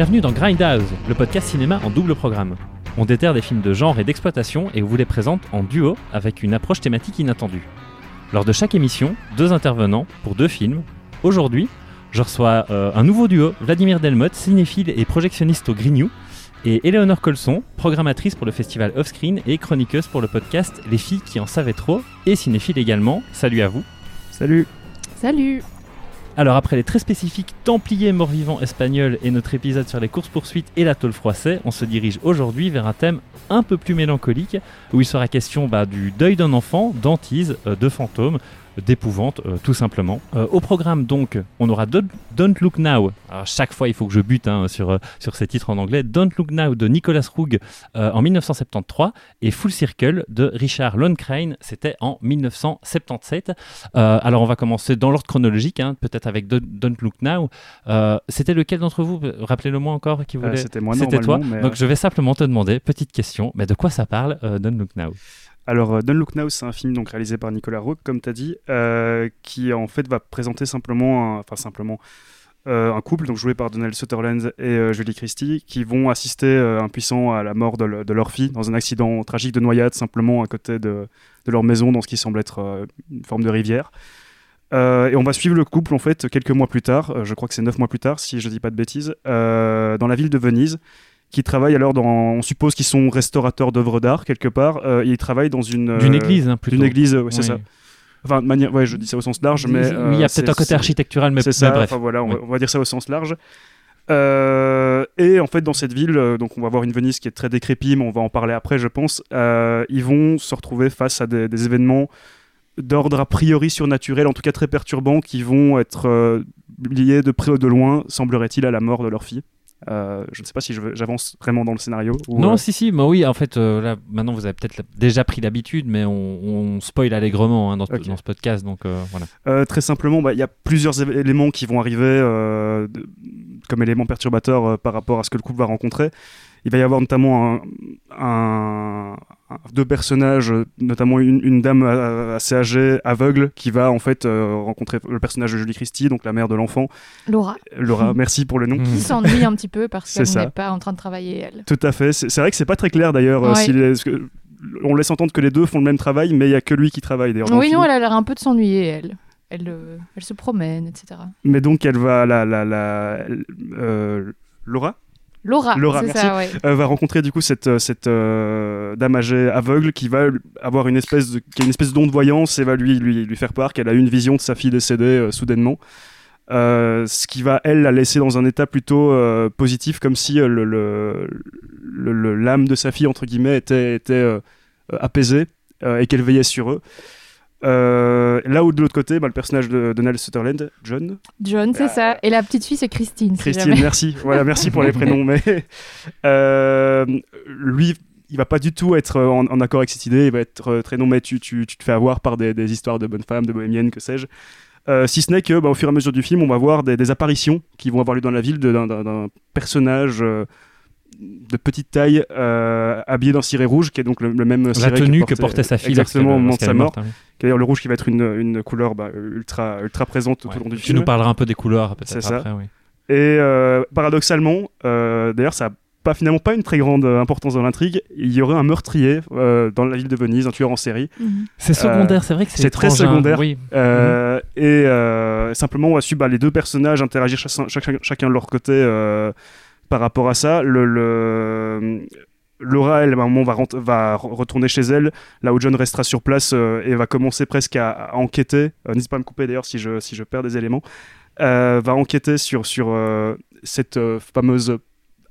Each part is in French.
Bienvenue dans Grindhouse, le podcast cinéma en double programme. On déterre des films de genre et d'exploitation et on vous les présente en duo avec une approche thématique inattendue. Lors de chaque émission, deux intervenants pour deux films. Aujourd'hui, je reçois euh, un nouveau duo, Vladimir Delmotte, cinéphile et projectionniste au Grignou, et Éléonore Colson, programmatrice pour le festival Offscreen et chroniqueuse pour le podcast Les filles qui en savaient trop, et cinéphile également. Salut à vous. Salut. Salut Alors après les très spécifiques Templiers morts-vivants espagnols et notre épisode sur les courses-poursuites et la tôle froissée, on se dirige aujourd'hui vers un thème un peu plus mélancolique, où il sera question bah, du deuil d'un enfant, d'antise, euh, de fantômes, d'épouvante, euh, tout simplement. Euh, au programme, donc, on aura Don't, Don't Look Now. Alors, chaque fois, il faut que je bute hein, sur, euh, sur ces titres en anglais. Don't Look Now de Nicolas Roeg en 1973 et Full Circle de Richard Loncrain, c'était en 1977. Euh, alors, on va commencer dans l'ordre chronologique, hein, peut-être avec Don't, Don't Look Now. C'était lequel d'entre vous Rappelez-le-moi encore qui voulait. C'était moi C'était toi. mais, Donc, je vais simplement te demander, petite question, mais de quoi ça parle, Don't Look Now? Alors, euh, Don't Look Now, c'est un film donc réalisé par Nicolas Roeg, comme tu as dit, euh, qui en fait va présenter simplement, un- enfin simplement, euh, un couple donc joué par Donald Sutherland et Julie Christie, qui vont assister impuissants à la mort de, le- de leur fille dans un accident tragique de noyade simplement à côté de, leur maison dans ce qui semble être une forme de rivière. Et on va suivre le couple en fait quelques mois plus tard, je crois que c'est neuf mois plus tard si je dis pas de bêtises, dans la ville de Venise, qui travaillent alors dans, on suppose qu'ils sont restaurateurs d'œuvres d'art quelque part, euh, et ils travaillent dans une D'une euh, église, hein, plutôt. d'une église, euh, c'est Oui. ça. Enfin, de manière, ouais, je dis ça au sens large, mais oui, il y euh, a c'est- peut-être un côté architectural, mais, c'est mais ça. bref. Enfin voilà, on, va, on va dire ça au sens large. Euh, et en fait, dans cette ville, euh, donc on va voir une Venise qui est très décrépite, mais on va en parler après, je pense. euh, ils vont se retrouver face à des, des événements d'ordre a priori surnaturel, en tout cas très perturbants, qui vont être euh, liés de près ou de loin, semblerait-il, à la mort de leur fille. Euh, je ne sais pas si j'avance vraiment dans le scénario. ou, Non, euh, si, si, bah oui, en fait, euh, là, maintenant vous avez peut-être déjà pris l'habitude, mais on, on spoil allègrement hein, dans, ce- Ok. dans ce podcast, donc voilà. Très simplement, bah, il y a plusieurs éléments qui vont arriver de- comme éléments perturbateurs par rapport à ce que le couple va rencontrer. Il va y avoir notamment un, un- un- deux personnages, notamment une, une dame assez âgée, aveugle, qui va en fait euh, rencontrer le personnage de Julie Christie, donc la mère de l'enfant. Laura, Laura, merci pour le nom. Mm. qui s'ennuie un petit peu parce qu'elle n'est pas en train de travailler, elle. Tout à fait. C'est vrai que c'est pas très clair d'ailleurs. euh, Ouais. on laisse entendre que les deux font le même travail, mais il y a que lui qui travaille d'ailleurs. Oui, non, elle a l'air un peu de s'ennuyer, elle. Elle, euh, elle se promène, etc. Mais donc elle va la, la, la euh, Laura? Laura, Laura, c'est merci. ça, ouais. euh, va rencontrer du coup cette, euh, cette euh, dame âgée aveugle qui va avoir une espèce de, qui a une espèce d'onde voyance et va lui, lui, lui faire part qu'elle a eu une vision de sa fille décédée euh, soudainement. Ce qui va, elle, la laisser dans un état plutôt positif, comme si euh, le, le- l'âme de sa fille, entre guillemets, était, était apaisée et qu'elle veillait sur eux. Euh, là où de l'autre côté, bah, le personnage de Donald Sutherland, John, John, c'est ça. Et la petite fille, c'est Christine. Christine, merci. Voilà, merci pour les prénoms. Mais euh, lui, il va pas du tout être euh, en, en accord avec cette idée. Il va être très non, mais tu, tu, tu te fais avoir par des, des histoires de bonnes femmes, de bohémiennes, que sais-je. Euh, si ce n'est que, bah, au fur et à mesure du film, on va voir des, des apparitions qui vont avoir lieu dans la ville de- d'un- personnage euh, de petite taille euh, habillé d'un ciré rouge, qui est donc le, le même La ciré tenue que portait sa fille exactement au moment de sa mort. hein, D'ailleurs, le rouge qui va être une, une couleur bah, ultra, ultra présente tout au long du Tu film. nous parleras un peu des couleurs peut-être C'est ça. après, oui. Et euh, paradoxalement, euh, d'ailleurs, ça n'a pas, finalement pas une très grande importance dans l'intrigue. Il y aurait un meurtrier euh, dans la ville de Venise, un tueur en série. Mhm. C'est secondaire, c'est vrai que c'est très hein. secondaire. Oui. Euh, Mhm. Et euh, simplement, on va suivre bah, les deux personnages interagir chacun, de leur côté euh, par rapport à ça. Le, Laura, elle, à un moment, va, retourner chez elle, là où John restera sur place euh, et va commencer presque à, enquêter. Euh, N'hésite pas à me couper d'ailleurs si je, si je perds des éléments. Euh, va enquêter sur, sur euh, cette fameuse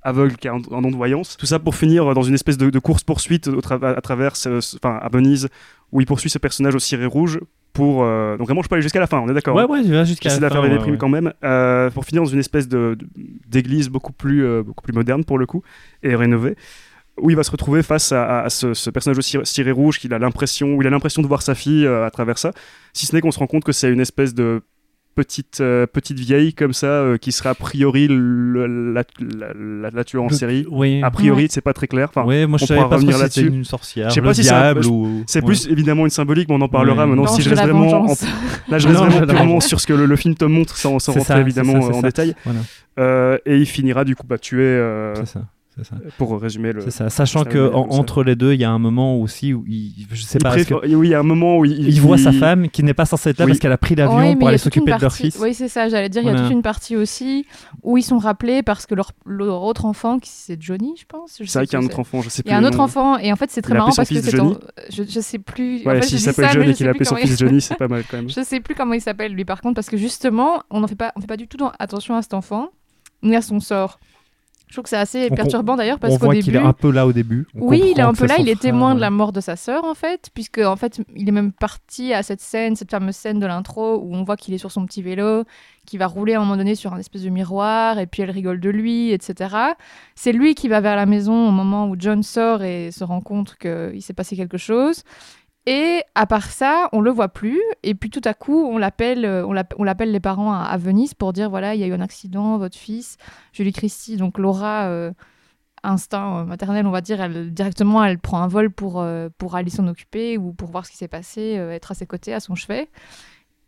aveugle qui a un, un don de voyance. Tout ça pour finir dans une espèce de, course-poursuite à travers, enfin, à Venise, où il poursuit ce personnage au ciré rouge pour... euh, Donc vraiment, je peux aller jusqu'à la fin, on est d'accord Ouais, ouais, tu vas jusqu'à la de faire fin, des ouais, primes ouais. quand même, euh, pour finir dans une espèce de, de- d'église beaucoup plus, euh, beaucoup plus moderne pour le coup, et rénovée, où il va se retrouver face à, à ce, ce personnage ciré, ciré rouge qu'il a l'impression, où il a l'impression de voir sa fille euh, à travers ça, si ce n'est qu'on se rend compte que c'est une espèce de petite, euh, petite vieille comme ça, euh, qui serait a priori le- la, la, la- la tueur en Le- série. Oui. A priori, Ouais. c'est pas très clair. Enfin, oui, moi je on savais pourra pas revenir si c'était là-dessus. une sorcière, Je sais pas si c'est un- diable ou. c'est Ouais. plus évidemment une symbolique, mais on en parlera maintenant. Si je reste vraiment, en- là, je reste vraiment purement sur ce que le, le film te montre, sans, sans rentrer ça, évidemment en ça. détail. Voilà, Euh, et il finira du coup bah, euh, c'est ça. Ça. pour résumer le. C'est ça. Sachant que en- entre les deux, il y a un moment aussi où il, je sais Il pas, que- Oui, il y a un moment où il, il voit sa femme qui n'est pas censée être là Oui. parce qu'elle a pris l'avion pour il aller s'occuper de leur fils. Oui, c'est ça, j'allais dire, il y a toute une partie aussi où ils sont rappelés parce que leur, leur autre enfant, qui c'est Johnny, je pense. je C'est vrai qu'il y a un autre enfant, je sais Il plus. y a un autre enfant, et en fait, c'est très Il marrant parce que c'est. Je, sais plus. Ouais, s'il s'appelle Johnny et qu'il appelé son il fils Johnny, c'est pas mal quand même. Je sais plus comment il s'appelle lui par contre parce que justement on n'en fait pas on fait pas du tout attention à cet enfant ni à son sort. Je trouve que c'est assez perturbant d'ailleurs parce qu'au début qu'il est un peu là au début. On oui, il est un peu là, il est frère, témoin de la mort de sa sœur en fait, puisque en fait il est même parti à cette scène, cette fameuse scène de l'intro où on voit qu'il est sur son petit vélo, qui va rouler à un moment donné sur un espèce de miroir et puis elle rigole de lui, etc. C'est lui qui va vers la maison au moment où John sort et se rend compte qu'il s'est passé quelque chose. Et à part ça, on le voit plus. Et puis tout à coup, on l'appelle, euh, on l'app- on l'appelle les parents à, Venise pour dire voilà, il y a eu un accident, votre fils, Julie Christie, donc Laura, euh, instinct euh, maternel, on va dire, directement, elle prend un vol pour pour aller s'en occuper ou pour voir ce qui s'est passé, être à ses côtés, à son chevet.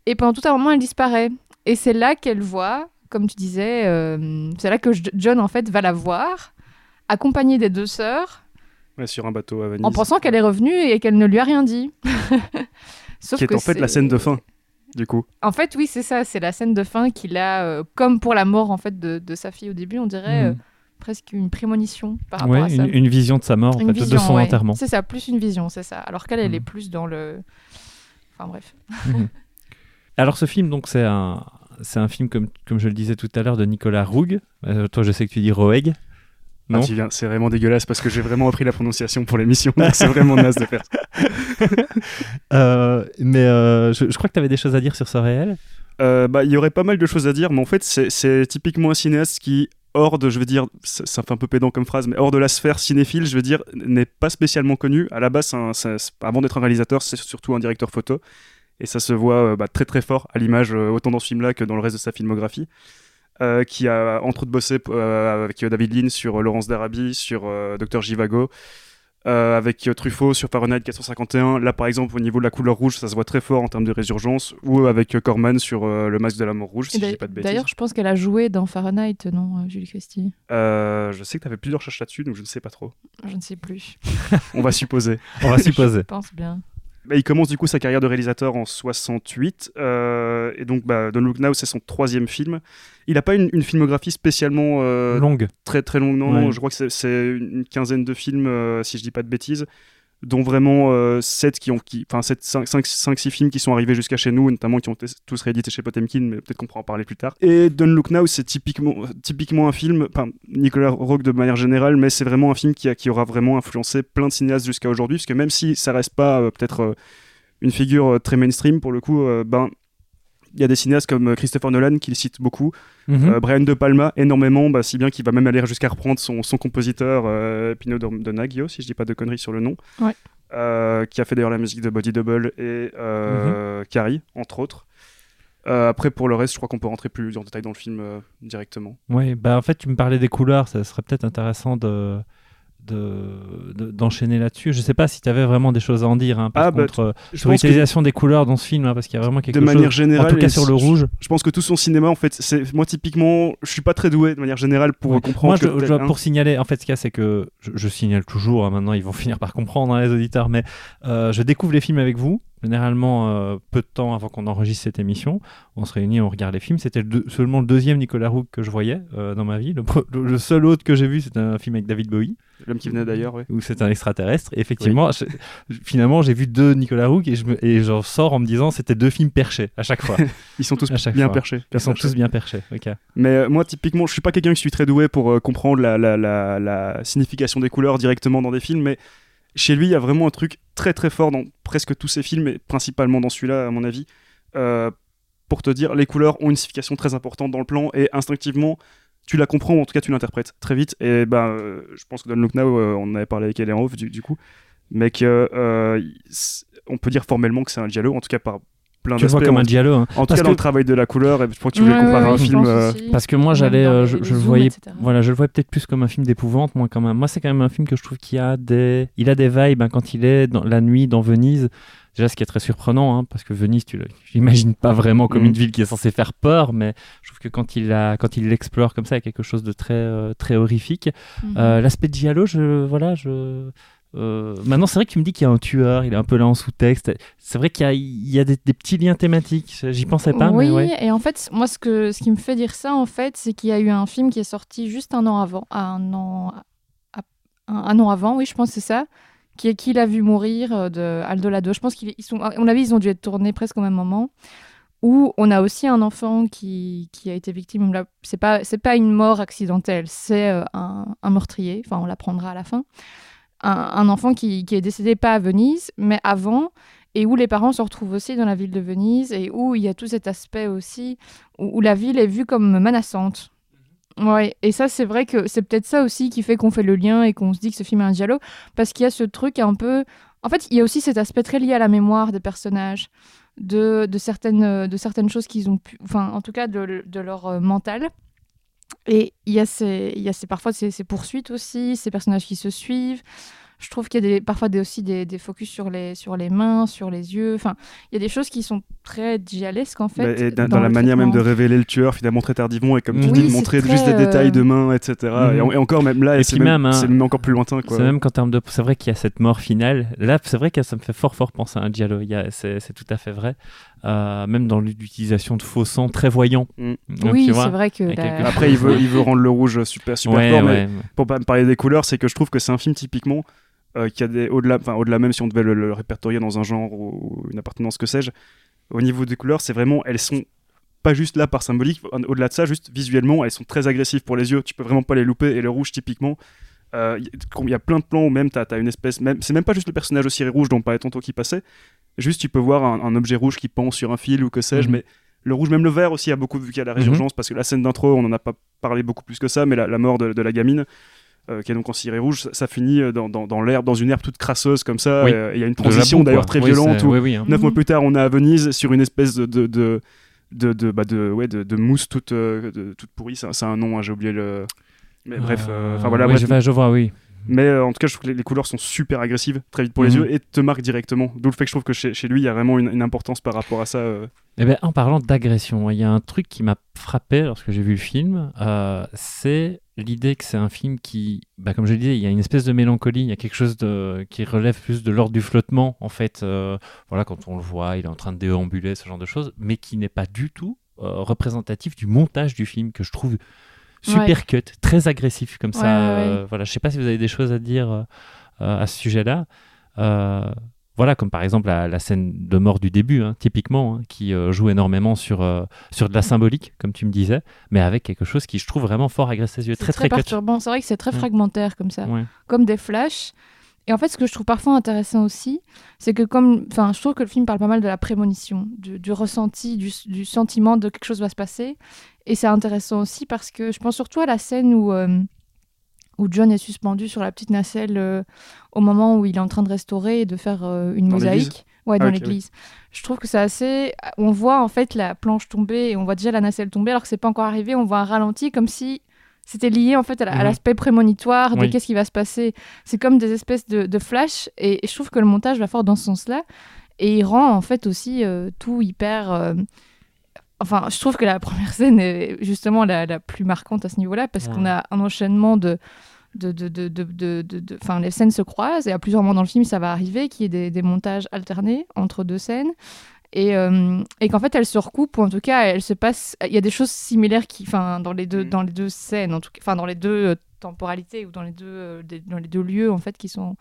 Et pendant tout un moment, elle disparaît. Et c'est là qu'elle voit, comme tu disais, c'est là que John en fait va la voir, accompagnée des deux sœurs Ouais, sur un bateau à Venise. en pensant qu'elle est revenue et qu'elle ne lui a rien dit. Sauf qui est que en fait la c'est- scène de fin, du coup. En fait, oui, c'est ça. C'est la scène de fin qu'il a, euh, comme pour la mort en fait de, de sa fille au début, on dirait Mhm. euh, presque une prémonition par rapport Ouais, à ça. une, une vision de sa mort, en Une fait, vision, de son ouais. enterrement. C'est ça, plus une vision, c'est ça. Alors qu'elle, elle est Mhm. plus dans le. Enfin bref. Alors ce film, donc c'est un, c'est un film comme, comme je le disais tout à l'heure de Nicolas Roeg. Euh, toi, je sais que tu dis Roeg. Ah, Non. viens, c'est vraiment dégueulasse parce que j'ai vraiment appris la prononciation pour l'émission, donc c'est vraiment naze de faire ça. Euh, mais euh, je, je crois que tu avais des choses à dire sur ce réel. Euh, bah, il y aurait pas mal de choses à dire, mais en fait, c'est, typiquement un cinéaste qui, hors de, je veux dire, ça, ça fait un peu pédant comme phrase, mais hors de la sphère cinéphile, je veux dire, n'est pas spécialement connu. À la base, un- avant d'être un réalisateur, c'est surtout un directeur photo. Et ça se voit euh, bah, très très fort à l'image, autant dans ce film-là que dans le reste de sa filmographie. Euh, qui a entre autres bossé euh, avec David Lean sur euh, Laurence d'Arabie, sur euh, Dr. Jivago, euh, avec euh, Truffaut sur Fahrenheit 451. Là, par exemple, au niveau de la couleur rouge, ça se voit très fort en termes de résurgence. Ou avec euh, Corman sur euh, Le Masque de la Mort Rouge, si Et je dis d'ailleurs- pas de bêtises. D'ailleurs, je pense qu'elle a joué dans Fahrenheit, non, euh, Julie Christie? Euh, je sais que tu avais plusieurs recherches là-dessus, donc je ne sais pas trop. Je ne sais plus. On va supposer. On va supposer. Je pense bien. Bah, il commence du coup sa carrière de réalisateur en 68, euh, et donc bah, Don't Look Now, c'est son troisième film. Il n'a pas une, une filmographie spécialement euh, Longue. très très longue, non. Ouais. Je crois que c'est- une quinzaine de films, euh, si je dis pas de bêtises, dont vraiment euh, 7 qui ont, qui, enfin 7, 5, 5, 5, 6 films qui sont arrivés jusqu'à chez nous, notamment qui ont tous réédités chez Potemkin, mais peut-être qu'on pourra en parler plus tard. Et Don't Look Now, c'est typiquement, typiquement un film, enfin Nicolas Roque de manière générale, mais c'est vraiment un film qui, a- qui aura vraiment influencé plein de cinéastes jusqu'à aujourd'hui, parce que même si ça reste pas euh, peut-être euh, une figure euh, très mainstream pour le coup, ben il y a des cinéastes comme euh, Christopher Nolan qui le citent beaucoup, Mhm. euh, Brian De Palma énormément, bah, si bien qu'il va même aller jusqu'à reprendre son, son compositeur euh, Pino Dor- Donaggio, si je dis pas de conneries sur le nom, Ouais. euh, qui a fait d'ailleurs la musique de Body Double et euh, Mhm. Carrie, entre autres. Euh, après, pour le reste, je crois qu'on peut rentrer plus en détail dans le film euh, directement. Oui, bah en fait, tu me parlais des couleurs, ça serait peut-être intéressant de de- de- d'enchaîner là-dessus. Je sais pas si tu avais vraiment des choses à en dire, hein, par Ah, bah, contre, euh, Je sur l'utilisation des couleurs dans ce film, hein, parce qu'il y a vraiment quelque de chose, manière générale, en tout cas sur le rouge. je pense que tout son cinéma, en fait, c'est moi typiquement, je suis pas très doué de manière générale pour Ouais. comprendre. Moi, que je- hein. pour signaler, en fait, ce qu'il y a, c'est que je, je signale toujours, hein, maintenant ils vont finir par comprendre, les auditeurs, mais euh, je découvre les films avec vous, généralement euh, peu de temps avant qu'on enregistre cette émission. On se réunit, on regarde les films. C'était le seulement le deuxième Nicolas Roux que je voyais euh, dans ma vie. Le, pre- le- le seul autre que j'ai vu, c'était un film avec David Bowie, L'homme qui venait d'ailleurs, ouais. où c'est un extraterrestre. Et effectivement, je- finalement, j'ai vu deux Nicolas Roux et je me- et j'en sors en me disant c'était deux films perchés à chaque fois. Ils sont tous À chaque bien fois. perchés. Ils sont tous bien perchés. Mais euh, moi, typiquement, je suis pas quelqu'un qui suis très doué pour euh, comprendre la, la, la, la signification des couleurs directement dans des films, mais chez lui, il y a vraiment un truc très très fort dans presque tous ses films, et principalement dans celui-là, à mon avis. Euh, pour te dire, les couleurs ont une signification très importante dans le plan, et instinctivement, tu la comprends, ou en tout cas, tu l'interprètes très vite. Et ben, euh, je pense que Don't Look Now, euh, on en avait parlé avec elle off, du, du coup, mais que, euh, on peut dire formellement que c'est un giallo, en tout cas par plein Tu le vois comme En, un giallo. hein. en tout Parce cas, dans que- le travail de la couleur, et je crois que tu voulais Ouais, comparer ouais, un je film. pense euh, aussi. Parce que moi, j'allais, dans euh, je, je le zooms, voyais, etc. voilà, je le voyais peut-être plus comme un film d'épouvante, moi quand même. Moi, c'est quand même un film que je trouve qui a des, il a des vibes hein, quand il est dans la nuit dans Venise. Déjà, ce qui est très surprenant, hein, parce que Venise, tu j'imagine pas vraiment comme Mhm. une ville qui est censée faire peur, mais je trouve que quand il a, quand il l'explore comme ça, il y a quelque chose de très, euh, très horrifique. Mhm. Euh, L'aspect de giallo, je, voilà, je. euh, maintenant, c'est vrai que tu me dis qu'il y a un tueur, il est un peu là en sous-texte. C'est vrai qu'il y a, il y a des, des petits liens thématiques. J'y pensais pas, oui, mais ouais. et en fait, moi, ce, que, ce qui me fait dire ça, en fait, c'est qu'il y a eu un film qui est sorti juste un an avant. Un an, un, un an avant, oui, je pense que c'est ça. Qui Qui l'a vu mourir euh, de Aldo Lado. Je pense qu'ils ils sont, à mon avis, ils ont dû être tournés presque au même moment. Où on a aussi un enfant qui, qui a été victime. C'est pas, c'est pas une mort accidentelle, c'est euh, un, un meurtrier. Enfin, on l'apprendra à la fin. Un, enfant qui, qui est décédé pas à Venise, mais avant, et où les parents se retrouvent aussi dans la ville de Venise, et où il y a tout cet aspect aussi, où la ville est vue comme menaçante. Ouais, et ça, c'est vrai que c'est peut-être ça aussi qui fait qu'on fait le lien et qu'on se dit que ce film est un giallo, parce qu'il y a ce truc un peu. En fait, il y a aussi cet aspect très lié à la mémoire des personnages, de, de, certaines, de certaines choses qu'ils ont pu. Enfin, en tout cas, de, leur euh, mental. Et il y a, ces, il y a ces, parfois ces poursuites aussi, ces personnages qui se suivent. Je trouve qu'il y a des, parfois des, aussi des, des focus sur les, sur les mains, sur les yeux. Enfin, il y a des choses qui sont très gialesques en fait. Bah, et dans, dans la manière même de révéler le tueur finalement très tardivement et comme tu Oui, dis de montrer très, juste des euh, détails de mains etc Mhm. et, en- et encore même là Et c'est puis même, même, hein, c'est même encore plus lointain quoi C'est même qu'en termes de. C'est vrai qu'il y a cette mort finale. Là, c'est vrai que ça me fait fort, fort penser à un giallo. Il y a- C'est c'est tout à fait vrai. Euh, même dans l'utilisation de faux sang très voyants. Mm. Donc, oui, c'est vrai que. la- quelques- après il veut, il veut rendre le rouge super super ouais, fort mais ouais. pour pas me parler des couleurs c'est que je trouve que c'est un film typiquement euh, qui a des au-delà enfin au-delà même si on devait le, le répertorier dans un genre ou une appartenance que sais-je au niveau des couleurs c'est vraiment elles sont pas juste là par symbolique. Au-delà de ça juste visuellement elles sont très agressives pour les yeux. Tu peux vraiment pas les louper. Et le rouge typiquement euh, il y- y a plein de plans où même t'as as une espèce même c'est même pas juste le personnage au ciré rouge dont on parlait tantôt qui passait. Juste tu peux voir un, un objet rouge qui pend sur un fil ou que sais-je Mhm. mais le rouge même le vert aussi a beaucoup vu qu'il y a la résurgence parce que la scène d'intro on en a pas parlé beaucoup plus que ça mais la, la mort de, de la gamine euh, qui est donc en ciré rouge ça, ça finit euh, dans, dans, dans l'herbe dans une herbe toute crasseuse comme ça Oui. euh, il y a une transition d'ailleurs très Oui, violente c'est- où oui, oui, hein. neuf mois Mhm. plus tard on est à Venise sur une espèce de de, de de, de, bah, de, ouais, de, de mousse toute, de- toute pourrie, c'est un- c'est un nom, hein, j'ai oublié le. Mais bref, euh, enfin voilà, oui, bref. je, vois- je vois, oui. Mais euh, en tout cas, je trouve que les, les couleurs sont super agressives, très vite pour les Mhm. yeux, et te marquent directement. D'où le fait que je trouve que chez, chez lui, il y a vraiment une, une importance par rapport à ça. euh. Eh ben, en parlant d'agression, il y a un truc qui m'a frappé lorsque j'ai vu le film, euh, c'est l'idée que c'est un film qui, bah, comme je le disais, il y a une espèce de mélancolie, il y a quelque chose de, qui relève plus de l'ordre du flottement, en fait. euh, voilà, quand on le voit, il est en train de déambuler, ce genre de choses, mais qui n'est pas du tout euh, représentatif du montage du film, que je trouve super cut, très agressif comme ça. Ouais, euh, voilà, je sais pas si vous avez des choses à dire euh, à ce sujet-là. Voilà, comme par exemple la, la scène de mort du début, hein, typiquement, hein, qui euh, joue énormément sur, euh, sur de la symbolique, comme tu me disais, mais avec quelque chose qui, je trouve, vraiment fort agresse les yeux. Très, très, très, perturbant. C'est vrai que c'est très Ouais. fragmentaire comme ça, Ouais. comme des flashs. Et en fait, ce que je trouve parfois intéressant aussi, c'est que comme, enfin, je trouve que le film parle pas mal de la prémonition, du, du ressenti, du, du sentiment de quelque chose va se passer. Et c'est intéressant aussi parce que je pense surtout à la scène où euh, où John est suspendu sur la petite nacelle euh, au moment où il est en train de restaurer et de faire euh, une Dans mosaïque. Ouais, Ah, dans ok, l'église. Je trouve que c'est assez. On voit en fait la planche tomber et on voit déjà la nacelle tomber alors que c'est pas encore arrivé. On voit un ralenti comme si c'était lié en fait à Mhm. l'aspect prémonitoire de Oui. qu'est-ce qui va se passer. C'est comme des espèces de, de flash et, et je trouve que le montage va fort dans ce sens-là et il rend en fait aussi euh, tout hyper. Enfin, je trouve que la première scène est justement la, la plus marquante à ce niveau-là parce Ouais. qu'on a un enchaînement de. De, de, de, de, enfin, les scènes se croisent et à plusieurs moments dans le film, ça va arriver qu'il y ait des, des montages alternés entre deux scènes et, euh, et qu'en fait elles se recoupent ou en tout cas elles se passent. Il y a des choses similaires qui, enfin, dans les deux, Mm. dans les deux scènes, en tout cas, enfin, dans les deux euh, temporalités ou dans les deux, euh, des- dans les deux lieux en fait qui sont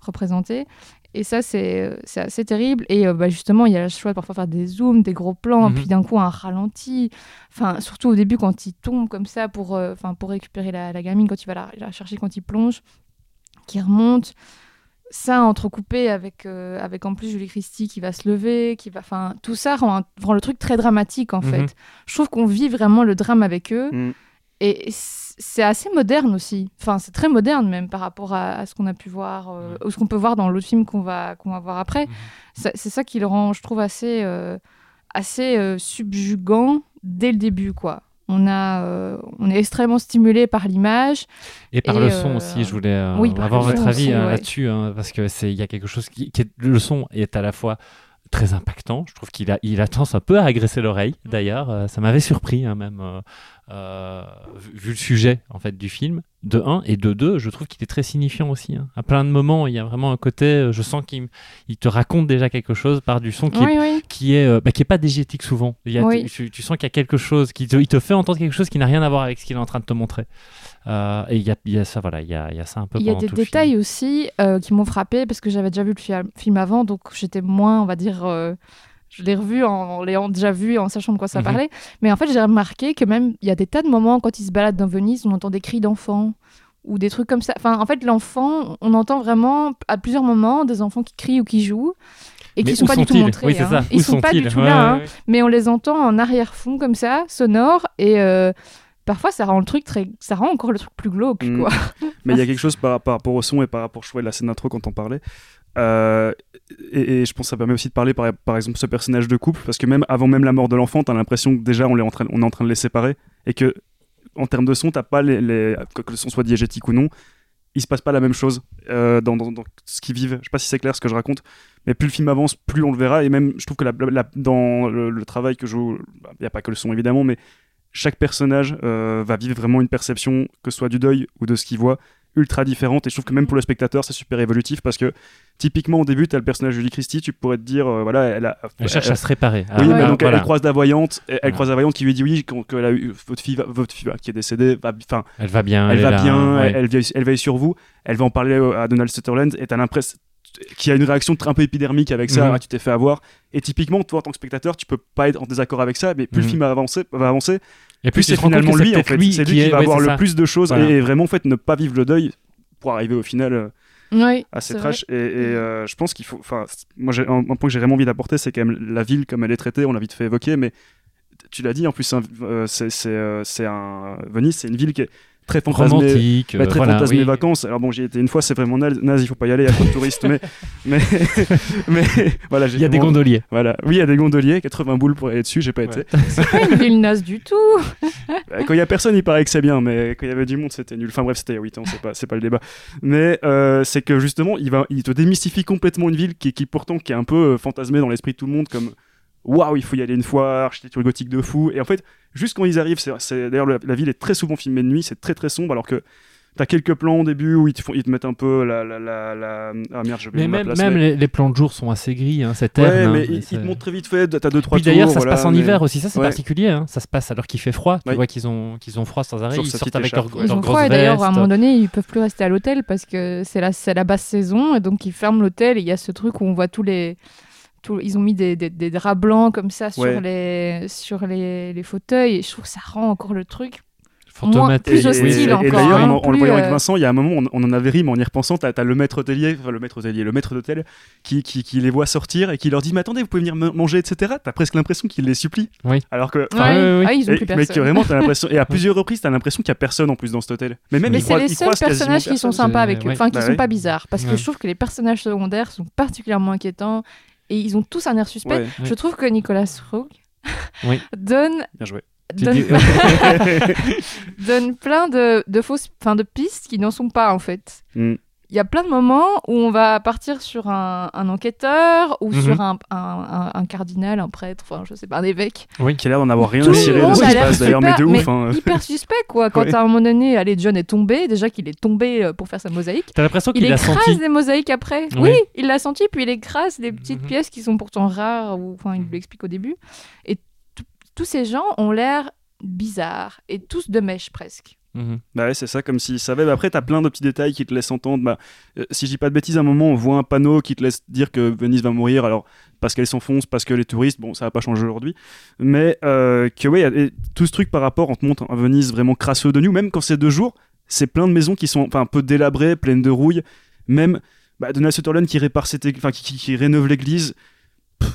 représentés. Et ça, c'est euh, c'est assez terrible. Et euh, bah, justement, il y a le choix de parfois faire des zooms, des gros plans, Mhm. puis d'un coup un ralenti. Enfin, surtout au début quand il tombe comme ça pour, euh, enfin, pour récupérer la, la gamine, quand il va la, la chercher, quand il plonge, qui remonte. Ça entrecoupé avec, euh, avec en plus Julie Christie qui va se lever, qui va, enfin, tout ça rend, un- rend le truc très dramatique en Mhm. fait. Je trouve qu'on vit vraiment le drame avec eux. Mm. Et c'est assez moderne aussi. Enfin, c'est très moderne même par rapport à, à ce qu'on a pu voir, euh, ou ce qu'on peut voir dans l'autre film qu'on va, qu'on va voir après. Mhm. C'est ça qui le rend, je trouve, assez, euh, assez euh, subjugant dès le début, quoi. On, a, euh, on est extrêmement stimulé par l'image. Et par Et, le son euh, aussi, je voulais euh, oui, avoir votre avis hein, ouais. là-dessus, hein, parce que c'est il y a quelque chose qui, qui est, le son est à la fois très impactant. Je trouve qu'il a, il a tendance un peu à agresser l'oreille. D'ailleurs, Euh, ça m'avait surpris hein, même euh, vu, le sujet en fait du film. De 1 et de 2, je trouve qu'il est très signifiant aussi. hein. À plein de moments, il y a vraiment un côté, euh, je sens qu'il il te raconte déjà quelque chose par du son qui est Oui, qui est euh, bah, qui est pas dégétique souvent. Il y a- Oui. tu, tu sens qu'il y a quelque chose qui te, il te fait entendre quelque chose qui n'a rien à voir avec ce qu'il est en train de te montrer. Euh, et il y a, il y a ça voilà, il y a, il y a ça un peu. Il y a des film. détails aussi qui m'ont frappé parce que j'avais déjà vu le fi- film avant, donc j'étais moins, on va dire, je l'ai revu en, en l'ayant déjà vu et en sachant de quoi ça Mhm. parlait. Mais en fait, j'ai remarqué que même il y a des tas de moments quand ils se baladent dans Venise, on entend des cris d'enfants ou des trucs comme ça. Enfin, en fait, l'enfant, on entend vraiment à plusieurs moments des enfants qui crient ou qui jouent et qui sont où pas du tout montrés. Oui, hein. ça. Ils Où sont pas du tout Ouais, là, ouais, hein. mais on les entend en arrière-fond comme ça, sonore et euh, parfois ça rend le truc très, ça rend encore le truc plus glauque, Mm. quoi. Mais il y a quelque chose par, par rapport au son et par rapport je trouvais, la scène d'intro quand on parlait. Euh, et, je pense que ça permet aussi de parler par, par exemple ce personnage de couple parce que même avant même la mort de l'enfant, t'as l'impression que déjà on est, en train, de les séparer et que en termes de son, t'as pas que le son soit diégétique ou non, il se passe pas la même chose euh, dans, ce qu'ils vivent. Je sais pas si c'est clair ce que je raconte, mais plus le film avance, plus on le verra et même je trouve que dans le, travail que joue, il y a pas que le son évidemment, mais chaque personnage euh, va vivre vraiment une perception, que ce soit du deuil ou de ce qu'il voit, ultra différente. Et je trouve que même pour le spectateur, c'est super évolutif parce que typiquement au début, tu as le personnage de Julie Christie, tu pourrais te dire, euh, voilà, elle a. Elle cherche à se réparer. Oui, Ah, mais donc elle- voilà. elle croise la voyante, elle, Voilà. croise la voyante qui lui dit oui, quand, qu'elle a eu votre fille, va- votre fille va- qui est décédée, va, enfin, Elle va bien. elle va là, bien, ouais. elle, elle veille, sur vous, elle va en parler à Donald Sutherland et t'as l'impression qu'il y a une réaction un peu épidermique avec ça, Mhm. ah, tu t'es fait avoir. Et typiquement, toi en tant que spectateur, tu peux pas être en désaccord avec ça, mais plus Mhm. le film va avancer, va avancer Et tu c'est finalement lui en fait. lui c'est lui qui qui, est- va ouais, avoir le ça. plus de choses Voilà. et, vraiment en fait ne pas vivre le deuil pour arriver au final euh, Oui, assez c'est trash. Et, et, euh, je pense qu'il faut. Enfin, moi, j'ai un, un point que j'ai vraiment envie d'apporter, c'est quand même la ville comme elle est traitée. On l'a vite fait évoquer, mais tu l'as dit. En plus, c'est un- euh, c'est c'est, euh, c'est un Venise, c'est une ville qui est très fantasmée. romantique. bah, euh, très voilà, fantasmée oui. vacances. Alors bon, j'y étais une fois, c'est vraiment naze, il faut pas y aller, il y a trop de touristes, mais, mais, mais voilà, Il y a des gondoliers. Voilà, oui, il y a des gondoliers, 80 boules pour aller dessus, j'ai pas Ouais. été. c'est pas une ville naze du tout. Euh, Quand il y a personne, il paraît que c'est bien, mais quand il y avait du monde, c'était nul. Enfin bref, c'était il y a 8 ans, c'est pas, c'est pas le débat. Mais euh, c'est que justement, il, va, il te démystifie complètement une ville qui, qui pourtant qui est un peu euh, fantasmée dans l'esprit de tout le monde, comme waouh, il faut y aller une fois, architecture gothique de fou. Et en fait, juste quand ils arrivent, c'est, d'ailleurs la, la ville est très souvent filmée de nuit, c'est très très sombre, alors que t'as quelques plans au début où ils te, font, ils te mettent un peu la, la, la, la- ah merde, oublié Mais même, la place, même mais- les, les plans de jour sont assez gris, hein, c'est Ouais, terne. mais hein, ils, c'est- ils te montrent très vite fait, t'as deux trois Puis d'ailleurs, ça se passe en mais- hiver aussi, ça c'est Ouais. particulier. hein. Ça se passe alors qu'il fait froid. Tu Ouais. vois qu'ils ont, qu'ils ont froid sans arrêt. Toujours Ils cette sortent avec leur, écharpe, leur. Ils ont grosse froid et d'ailleurs, à un moment donné, ils peuvent plus rester à l'hôtel parce que c'est la, c'est la basse saison et donc ils ferment l'hôtel et il y a ce truc où on voit tous les. Ils ont mis des, des- des draps blancs comme ça sur, Ouais. les, sur les, les fauteuils et je trouve que ça rend encore le truc. Fantomatique. plus et, hostile et- et encore, d'ailleurs, hein, en, en le voyant avec euh, Vincent, il y a un moment, on, on en avait ri, mais en y repensant, t'as as le maître hôtelier, enfin le maître hôtelier, le maître d'hôtel, qui, qui, qui les voit sortir et qui leur dit Mais attendez, vous pouvez venir manger, etc. T'as presque l'impression qu'il les supplie. Oui. Alors que. Ouais. Ah, ils ont et- plus mais personne. que vraiment, t'as l'impression. Et à plusieurs reprises, t'as l'impression qu'il y a personne en plus dans cet hôtel. Mais même Mais c'est les seuls personnages qui sont sympas avec eux, Ouais. enfin qui Bah sont ouais. pas bizarres, parce que je trouve que les personnages secondaires sont particulièrement inquiétants et ils ont tous un air suspect. Ouais, Je trouve que Nicolas Roeg Oui. donne, bien joué. Tu donne, dis- donne plein de, de fausses, enfin de pistes qui n'en sont pas en fait. Mm. Il y a plein de moments où on va partir sur un, un enquêteur ou Mhm. sur un, un- un- un cardinal, un prêtre, enfin je sais pas, un évêque. Qui a l'air d'en avoir rien Tout cirer de ce a qui se l'air passe d'ailleurs, mais de ouf. hein. Hyper suspect quoi. Quand Ouais. à un moment donné, allez, John est tombé, déjà qu'il est tombé euh, pour faire sa mosaïque. T'as l'impression Il qu'il a écrase senti. des mosaïques après. Oui. Oui, il l'a senti, puis il écrase des petites Mhm. pièces qui sont pourtant rares, ou enfin, il Mhm. l'explique au début. Et tous ces gens ont l'air bizarres, et tous de mèche presque. Mhm. Bah ouais, c'est ça, comme s'ils savaient. Mais après, t'as plein de petits détails qui te laissent entendre. Bah, euh, si je dis pas de bêtises, à un moment, on voit un panneau qui te laisse dire que Venise va mourir. Alors, parce qu'elle s'enfonce, parce que les touristes, bon, ça va pas changer aujourd'hui. Mais euh, que, ouais, y a- et tout ce truc par rapport, on te montre un Venise vraiment crasseux de nous. Même quand c'est deux jours, c'est plein de maisons qui sont enfin, un peu délabrées, pleines de rouille. Même bah, Donald Sutherland qui répare cette, qui, qui- qui rénove l'église.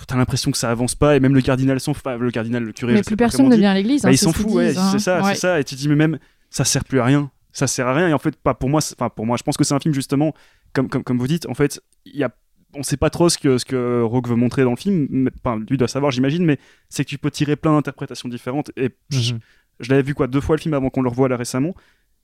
T'as l'impression que ça avance pas. Et même le cardinal s'en fout. Enfin, le cardinal, le curé, mais plus personne ne vient à l'église. Bah, hein, ils c'est s'en foutent, ouais, hein. c'est ça, Ouais. c'est ça. Et tu te dis, mais même, ça sert plus à rien. Ça sert à rien. Et en fait, pas pour moi, enfin, pour moi, je pense que c'est un film, justement, comme, comme, comme vous dites, en fait, il y a on sait pas trop ce que, ce que Rogue veut montrer dans le film, mais, enfin, lui doit savoir, j'imagine, mais c'est que tu peux tirer plein d'interprétations différentes. Et je, Mhm. je l'avais vu quoi deux fois le film avant qu'on le revoie là récemment.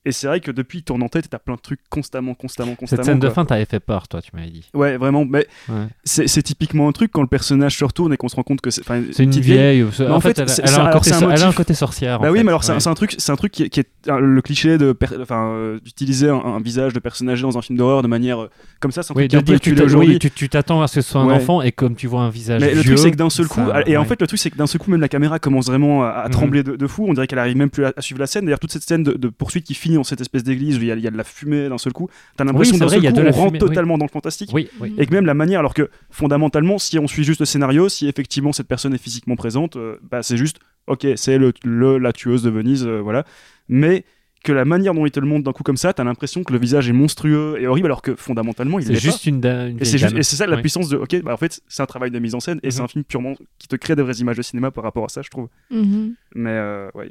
Et c'est vrai que depuis, il tourne en tête et t'as plein de trucs constamment, constamment, constamment. Cette scène de quoi. fin t'avait fait peur, toi, tu m'avais dit. Ouais, vraiment. Mais Ouais. c'est typiquement un truc quand le personnage se retourne et qu'on se rend compte que c'est. C'est une petite vieille. en, en fait, fait, elle, elle a un- côté, un elle a un côté sorcière. Bah en oui, fait. mais alors c'est un- Ouais. c'est un truc, c'est un truc qui, est- qui est euh, le cliché de per- enfin euh, d'utiliser un, un visage de personnage dans un film d'horreur de manière euh, comme ça, c'est un Oui, truc de dire, tu oui, tu t'attends à ce que ce soit un enfant et comme tu vois un visage Mais le truc c'est que d'un seul coup, ça- et en fait le truc c'est que d'un seul coup même la caméra commence vraiment à, Mhm. trembler de, de fou. On dirait qu'elle arrive même plus à, suivre la scène. D'ailleurs toute cette scène de, de poursuite qui finit dans cette espèce d'église où il y, a, il y a de la fumée d'un seul coup. T'as l'impression que d'un seul il y a coup de la on rentre fumée, oui. totalement dans le fantastique. Oui, oui. Et que même la manière, alors que fondamentalement, si on suit juste le scénario, si effectivement cette personne est physiquement présente, euh, bah, c'est juste, ok, c'est le, le- la tueuse de Venise, euh, voilà. Mais que la manière dont il te le montre d'un coup comme ça, t'as l'impression que le visage est monstrueux et horrible, alors que fondamentalement, il C'est l'est juste une, da- une pas. Et c'est vieille juste- dame. et c'est ça la Oui. puissance de, ok, bah, en fait, c'est un travail de mise en scène et c'est Mhm. un film purement qui te crée des vraies images de cinéma par rapport à ça, je trouve. Mhm. Mais euh, ouais.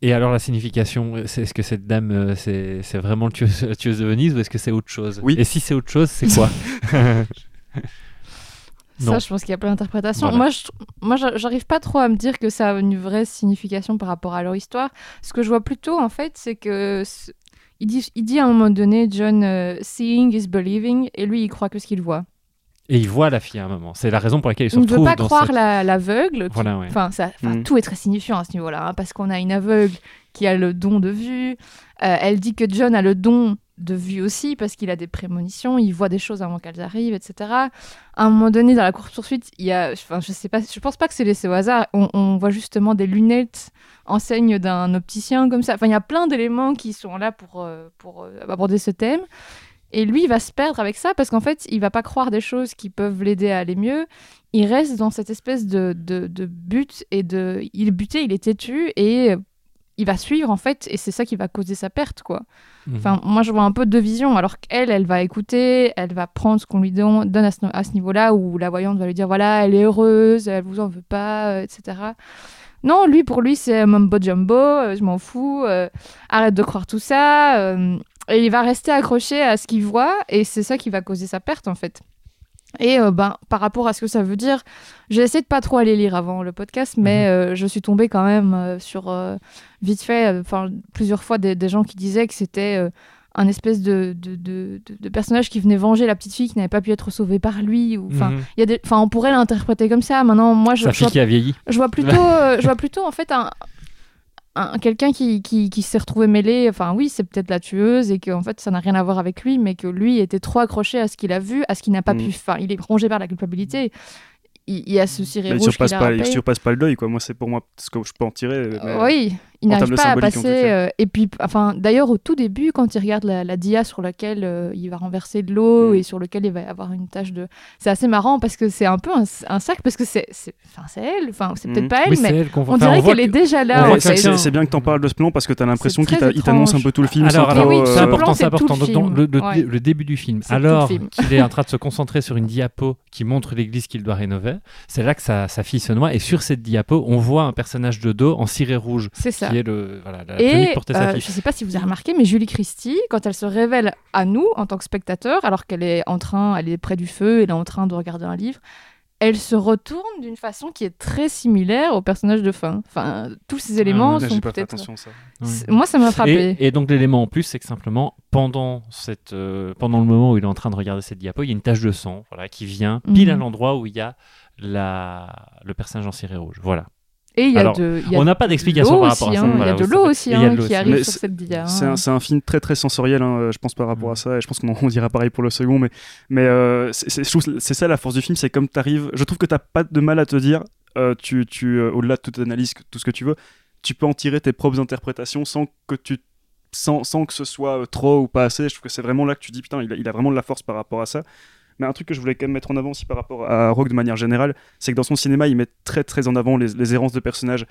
Et alors la signification, c'est est-ce que cette dame, euh, c'est c'est vraiment le tueuse, la tueuse de Venise ou est-ce que c'est autre chose? Oui. Et si c'est autre chose, c'est quoi? Non. Ça, je pense qu'il y a plein d'interprétations. Voilà. Moi, je, moi, j'a- j'arrive pas trop à me dire que ça a une vraie signification par rapport à leur histoire. Ce que je vois plutôt, en fait, c'est que il dit, il dit à un moment donné, John, euh, seeing is believing, et lui, il croit que ce qu'il voit. Et il voit la fille à un moment. C'est la raison pour laquelle il se Il ne veut retrouve pas dans croire cette- la- l'aveugle. Voilà, ouais. Enfin, ça, enfin, Mhm. tout est très signifiant à ce niveau-là, hein, parce qu'on a une aveugle qui a le don de vue. Euh, elle dit que John a le don de vue aussi, parce qu'il a des prémonitions, il voit des choses avant qu'elles arrivent, etc. À un moment donné, dans la course-poursuite, il y a, enfin, je sais pas, je pense pas que c'est laissé au hasard. On, on voit justement des lunettes enseigne d'un opticien comme ça. Enfin, il y a plein d'éléments qui sont là pour, euh, pour euh, aborder ce thème. Et lui, il va se perdre avec ça parce qu'en fait, il va pas croire des choses qui peuvent l'aider à aller mieux. Il reste dans cette espèce de, de, de but et de. Il est buté, il est têtu et il va suivre en fait, et c'est ça qui va causer sa perte, quoi. Mhm. Enfin, moi, je vois un peu deux visions. Alors qu'elle, elle va écouter, elle va prendre ce qu'on lui don- donne à ce, à ce niveau-là, où la voyante va lui dire voilà, elle est heureuse, elle vous en veut pas, euh, etc. Non, lui, pour lui, c'est mumbo jumbo, euh, je m'en fous, euh, arrête de croire tout ça. Et il va rester accroché à ce qu'il voit, et c'est ça qui va causer sa perte, en fait. Et euh, ben, par rapport à ce que ça veut dire, j'ai essayé de pas trop aller lire avant le podcast, mais euh, je suis tombée quand même euh, sur vite fait, enfin plusieurs fois des, des gens qui disaient que c'était un espèce de, de, de, personnage qui venait venger la petite fille qui n'avait pas pu être sauvée par lui. Enfin, Mhm. il y a des, on pourrait l'interpréter comme ça. Maintenant, moi, je, je vois, qui a vieilli. je vois plutôt, euh, je vois plutôt en fait un- quelqu'un qui, qui, qui s'est retrouvé mêlé. Enfin, oui, c'est peut-être la tueuse et que en fait, ça n'a rien à voir avec lui, mais que lui était trop accroché à ce qu'il a vu, à ce qu'il n'a pas Mhm. pu. Enfin, il est rongé par la culpabilité. Il, il y a ce ciré Mais il rouge surpasse qu'il a pas, il râpé. surpasse pas le deuil, quoi. Moi, c'est pour moi ce que je peux en tirer. mais- Euh, oui, il en n'arrive termes de pas à passer. euh, et puis, enfin, d'ailleurs, au tout début, quand il regarde la, la dia sur laquelle euh, il va renverser de l'eau Mm. et sur lequel il va y avoir une tache de. C'est assez marrant parce que c'est un peu un, un sac, parce que c'est, c'est, enfin, c'est elle. Enfin, c'est peut-être Mm. pas elle, Oui, c'est mais elle qu'on voit. on Enfin, dirait qu'elle est que- déjà on là. c'est- c'est c'est bien que t'en parles de ce plan parce que t'as l'impression C'est qu'il t'annonce un peu tout le film. Alors, c'est euh, ce important, c'est c'est important. le Donc, dans film. le, le- Ouais. le début du film, C'est alors qu'il est en train de se concentrer sur une diapo qui montre l'église qu'il doit rénover, c'est là que sa, sa fille se noie. Et sur cette diapo, on voit un personnage de dos en ciré rouge, C'est ça. Qui est le, voilà, la tenue Et sa euh, fille. je sais pas si vous avez remarqué, mais Julie Christie, quand elle se révèle à nous en tant que spectateur, alors qu'elle est en train, elle est près du feu, elle est en train de regarder un livre, elle se retourne d'une façon qui est très similaire au personnage de fin. Enfin, tous ces éléments ouais, Là, sont peut-être. à Moi, ça m'a frappé. Et, et donc l'élément en plus, c'est que simplement pendant cette, euh, pendant le moment où il est en train de regarder cette diapo, il y a une tache de sang, voilà, qui vient pile à Mhm. l'endroit où il y a la, le personnage en ciré rouge. Voilà. Et il y a Alors, de. y a On n'a pas d'explication l'eau par rapport aussi, à ça. hein. Il y a de l'eau aussi et il y a de hein, qui arrive Mais sur cette. C'est hein. un, c'est un film très très sensoriel, hein, je pense par rapport à ça, et je pense qu'on on dira pareil pour le second, mais, mais euh, c'est- c'est je trouve que c'est ça la force du film, c'est comme t'arrives, je trouve que t'as pas de mal à te dire, euh, tu, tu, euh, au-delà de toute analyse, que- tout ce que tu veux, tu peux en tirer tes propres interprétations sans que tu sans, sans que ce soit euh, trop ou pas assez, je trouve que c'est vraiment là que tu dis putain, il a, il a vraiment de la force par rapport à ça. Mais un truc que je voulais quand même mettre en avant aussi par rapport à Rogue de manière générale, c'est que dans son cinéma, il met très très en avant les, les errances de personnages.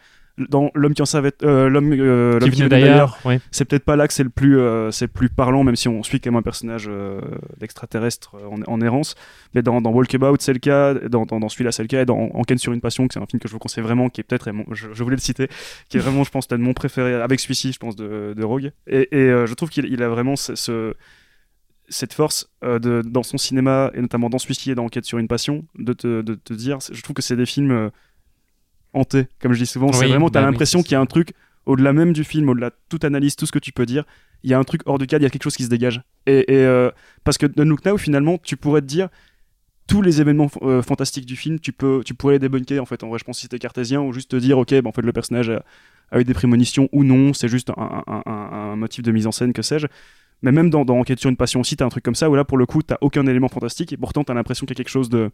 Dans L'homme qui en savait, euh, l'homme euh, Qui venait d'ailleurs. oui. c'est peut-être pas là que c'est le plus euh, c'est plus parlant même si on suit quand même un personnage euh, d'extraterrestre euh, en, en errance mais dans, dans Walkabout c'est le cas dans, dans, dans celui-là c'est le cas et dans Enquête sur une passion que c'est un film que je vous conseille vraiment qui est peut-être je, je voulais le citer qui est vraiment je pense peut-être mon préféré avec celui-ci je pense de, de Rogue et, et, je trouve qu'il il a vraiment ce, ce- cette force euh, de, dans son cinéma, et notamment dans celui-ci et dans Enquête sur une passion, de te, de te dire, je trouve que c'est des films euh, hantés, comme je dis souvent. c'est vraiment, t'as bah l'impression qu'il y a un truc, au-delà même du film, au-delà de toute analyse, tout ce que tu peux dire, il y a un truc hors du cadre, il y a quelque chose qui se dégage. Et, et, euh, parce que Don't Look Now, finalement, tu pourrais te dire, tous les événements euh, fantastiques du film, tu, peux, tu pourrais les débunker, en fait, en vrai, je pense, si t'es cartésien, ou juste te dire, ok, bah, en fait, le personnage a, a eu des prémonitions ou non, c'est juste un, un- un- un motif de mise en scène, que sais-je. Mais même dans, dans Enquête sur une passion aussi, t'as un truc comme ça où là, pour le coup, t'as aucun élément fantastique et pourtant t'as l'impression qu'il y a quelque chose de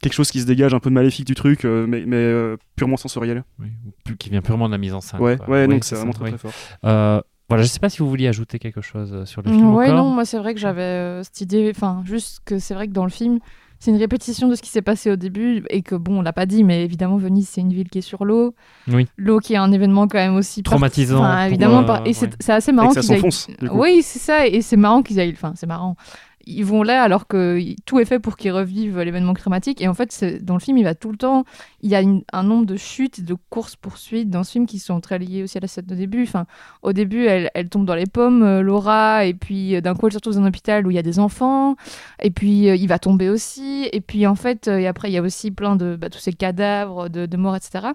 quelque chose qui se dégage un peu de maléfique du truc, euh, mais, mais euh, purement sensoriel. Oui, ou qui vient purement de la mise en scène. ouais, donc c'est vraiment ça, très oui. très fort. Euh, voilà, je sais pas si vous vouliez ajouter quelque chose euh, sur le film. Ouais, encore. non, moi c'est vrai que j'avais euh, cette idée, enfin, juste que c'est vrai que dans le film, c'est une répétition de ce qui s'est passé au début et que bon, on l'a pas dit, mais évidemment, Venise, c'est une ville qui est sur l'eau. Oui. L'eau qui est un événement quand même aussi Traumatisant. Enfin, pour, évidemment, euh, par- et c'est ouais. assez marrant qu'ils aillent-. Oui, c'est ça, et c'est marrant qu'ils aillent. Enfin, c'est marrant. Ils vont là alors que tout est fait pour qu'ils revivent l'événement climatique. Et en fait, dans le film, il va tout le temps. Il y a une- un nombre de chutes, de courses-poursuites dans ce film qui sont très liées aussi à la scène de début. Enfin, au début, elle, elle tombe dans les pommes, euh, Laura, et puis euh, d'un coup, elle se retrouve dans un hôpital où il y a des enfants. Et puis, euh, il va tomber aussi. Et puis, en fait, et après, il y a aussi plein de bah, tous ces cadavres, de, de morts, etc.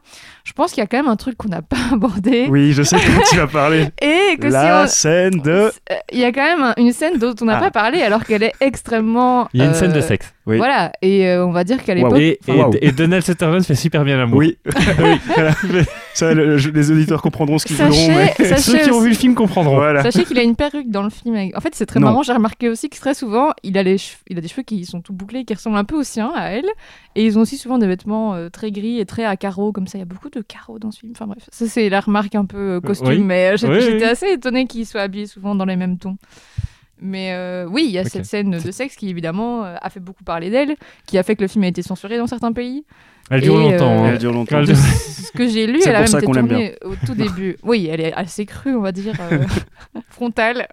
Je pense qu'il y a quand même un truc qu'on n'a pas abordé. Oui, je sais quoi tu vas parler. Et que La si on, scène de. Il y a quand même un- une scène dont on n'a Ah. pas parlé alors qu'elle est extrêmement. Il y a une scène de euh, sexe. Oui. Voilà, et euh, on va dire qu'à l'époque. Et, et, et Donald Sutherland fait super bien l'amour. Oui, oui, voilà. ça, le- je- les auditeurs comprendront ce qu'ils voudront. Sachez, Mais... Ceux qui ont vu le film comprendront. voilà. Sachez qu'il a une perruque dans le film. En fait, c'est très Non. marrant. J'ai remarqué aussi que très souvent, il a, les il a des cheveux qui sont tout bouclés, qui ressemblent un peu aux siens, à elle. Et ils ont aussi souvent des vêtements euh, très gris et très à carreaux, comme ça. Il y a beaucoup de carreaux dans ce film. Enfin bref, ça, c'est la remarque un peu euh, costume. oui. Mais euh, j'étais oui. assez étonnée qu'il soit habillé souvent dans les mêmes tons. Mais euh, oui, il y a cette scène de sexe qui, évidemment, euh, a fait beaucoup parler d'elle, qui a fait que le film a été censuré dans certains pays. Elle dure Et, longtemps. euh, hein. Elle dure longtemps. De ce que j'ai lu, elle a même été tournée au tout début. Oui, elle est assez crue, on va dire, euh, frontale.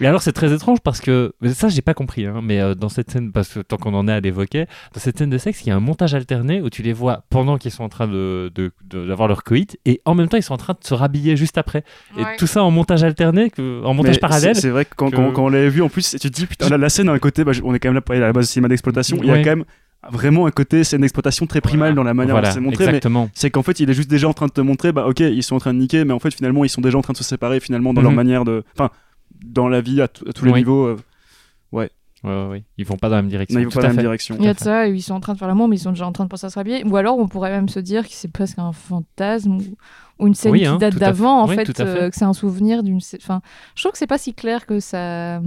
Et alors c'est très étrange parce que ça j'ai pas compris hein, mais euh, dans cette scène parce que tant qu'on en est à l'évoquer dans cette scène de sexe il y a un montage alterné où tu les vois pendant qu'ils sont en train de de- de- d'avoir leur coït et en même temps ils sont en train de se rhabiller juste après et tout ça en montage alterné que, en montage Mais parallèle c'est- vrai que quand, que- quand, quand on l'avait vu, en plus, tu te dis, putain, la, la scène a un côté, bah, on est quand même là pour aller à la base de cinéma d'exploitation, il y a quand même vraiment un côté scène d'exploitation très primal Voilà. dans la manière voilà dont c'est montré, mais exactement c'est qu'en fait, il est juste déjà en train de te montrer, bah ok, ils sont en train de niquer, mais en fait, finalement, ils sont déjà en train de se séparer, finalement, dans leur Mhm. manière de. Enfin, dans la vie à, tous les Oui. niveaux, euh, ouais, ouais, ouais. ils vont pas dans la même direction non, ils vont pas dans la même fait. direction. Il y a de ça, ils sont en train de faire l'amour, mais ils sont déjà en train de penser à se rhabiller. Ou alors, on pourrait même se dire que c'est presque un fantasme ou, ou une scène Oui, qui hein, date d'avant, en fait. Oui, fait, euh, que c'est un souvenir d'une. Enfin, je trouve que c'est pas si clair que ça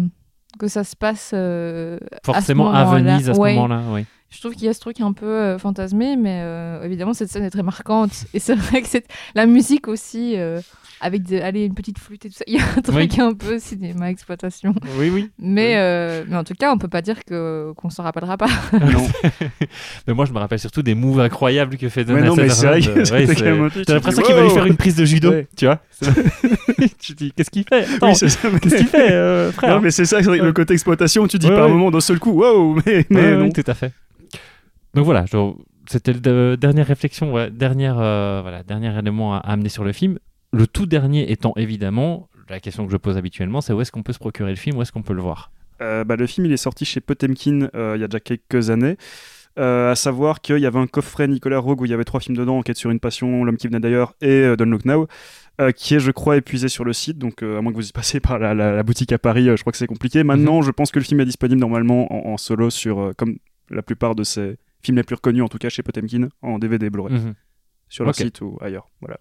que ça se passe euh, forcément à. Venise à ce Ouais. moment-là oui Je trouve qu'il y a ce truc un peu euh, fantasmé, mais euh, évidemment, cette scène est très marquante. Et c'est vrai que c'est la musique aussi, euh, avec de, allez, une petite flûte et tout ça. Il y a un truc un peu cinéma exploitation. oui oui Mais, Oui. euh, mais en tout cas, on peut pas dire que qu'on s'en rappellera pas. non, mais moi je me rappelle surtout des moves incroyables que fait mais Donald non, mais c'est vrai ouais, c'est- un T'as l'impression qu'il va lui faire une prise de judo, Ouais. tu vois Tu dis, qu'est-ce qu'il fait? Attends, Oui, c'est ça. mais- Qu'est-ce qu'il fait, euh, frère? Non, mais c'est ça, c'est vrai que le côté exploitation, tu dis Ouais, par ouais. moment d'un seul coup, wow, mais, mais non. tout à fait. Donc voilà, c'était de- dernière réflexion, ouais, dernière, euh, voilà, dernier élément à, à amener sur le film. Le tout dernier étant évidemment la question que je pose habituellement, c'est où est-ce qu'on peut se procurer le film, où est-ce qu'on peut le voir? Euh, bah, le film il est sorti chez Potemkin euh, il y a déjà quelques années. Euh, à savoir qu'il y avait un coffret Nicolas Rogue où il y avait trois films dedans, Enquête sur une passion, L'homme qui venait d'ailleurs et euh, Don't Look Now, euh, qui est je crois épuisé sur le site, donc à moins que vous y passiez par la, la- la boutique à Paris, je crois que c'est compliqué. Maintenant je pense que le film est disponible normalement en, en solo sur, comme la plupart de ces films les plus reconnus, en tout cas chez Potemkin, en DVD Blu-ray, Mhm. sur leur site ou ailleurs. Voilà.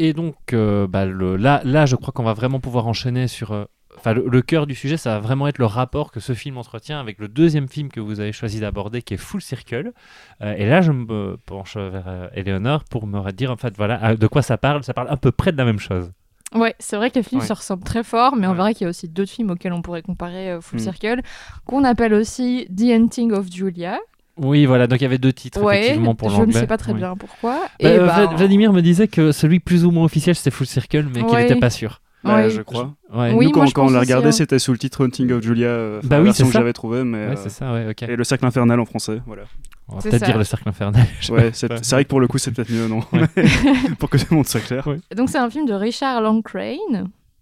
Et donc, euh, bah, le- là, là, je crois qu'on va vraiment pouvoir enchaîner sur. euh, Enfin, le, le cœur du sujet, ça va vraiment être le rapport que ce film entretient avec le deuxième film que vous avez choisi d'aborder, qui est Full Circle. Euh, et là, je me penche vers euh, Eleonore pour me dire, en fait, voilà, euh, de quoi ça parle. Ça parle à peu près de la même chose. Ouais, c'est vrai que les films Ouais. se ressemblent très fort, mais on verra qu'il y a aussi d'autres films auxquels on pourrait comparer euh, Full Mm. Circle, qu'on appelle aussi The Hunting of Julia. Oui, voilà, donc il y avait deux titres, Ouais, effectivement, pour je l'anglais. ne sais pas très bien pourquoi. Bah, Et euh, bah, Vla- Vladimir me disait que celui plus ou moins officiel, c'était Full Circle, mais qu'il n'était pas sûr. Bah, Oui. je crois. Ouais. Oui, Nous, quand, moi, je quand on l'a regardé, hein. c'était sous le titre Hunting of Julia, euh, Bah la oui, version que j'avais trouvée, mais Ouais, euh, c'est ça, ouais, ok. et le cercle infernal en français, voilà. On va peut-être dire le cercle infernal. Ouais, c'est vrai que pour le coup, c'est peut-être mieux, non Ouais. Pour que tout le monde soit clair. Donc c'est un film de Richard Longcrane,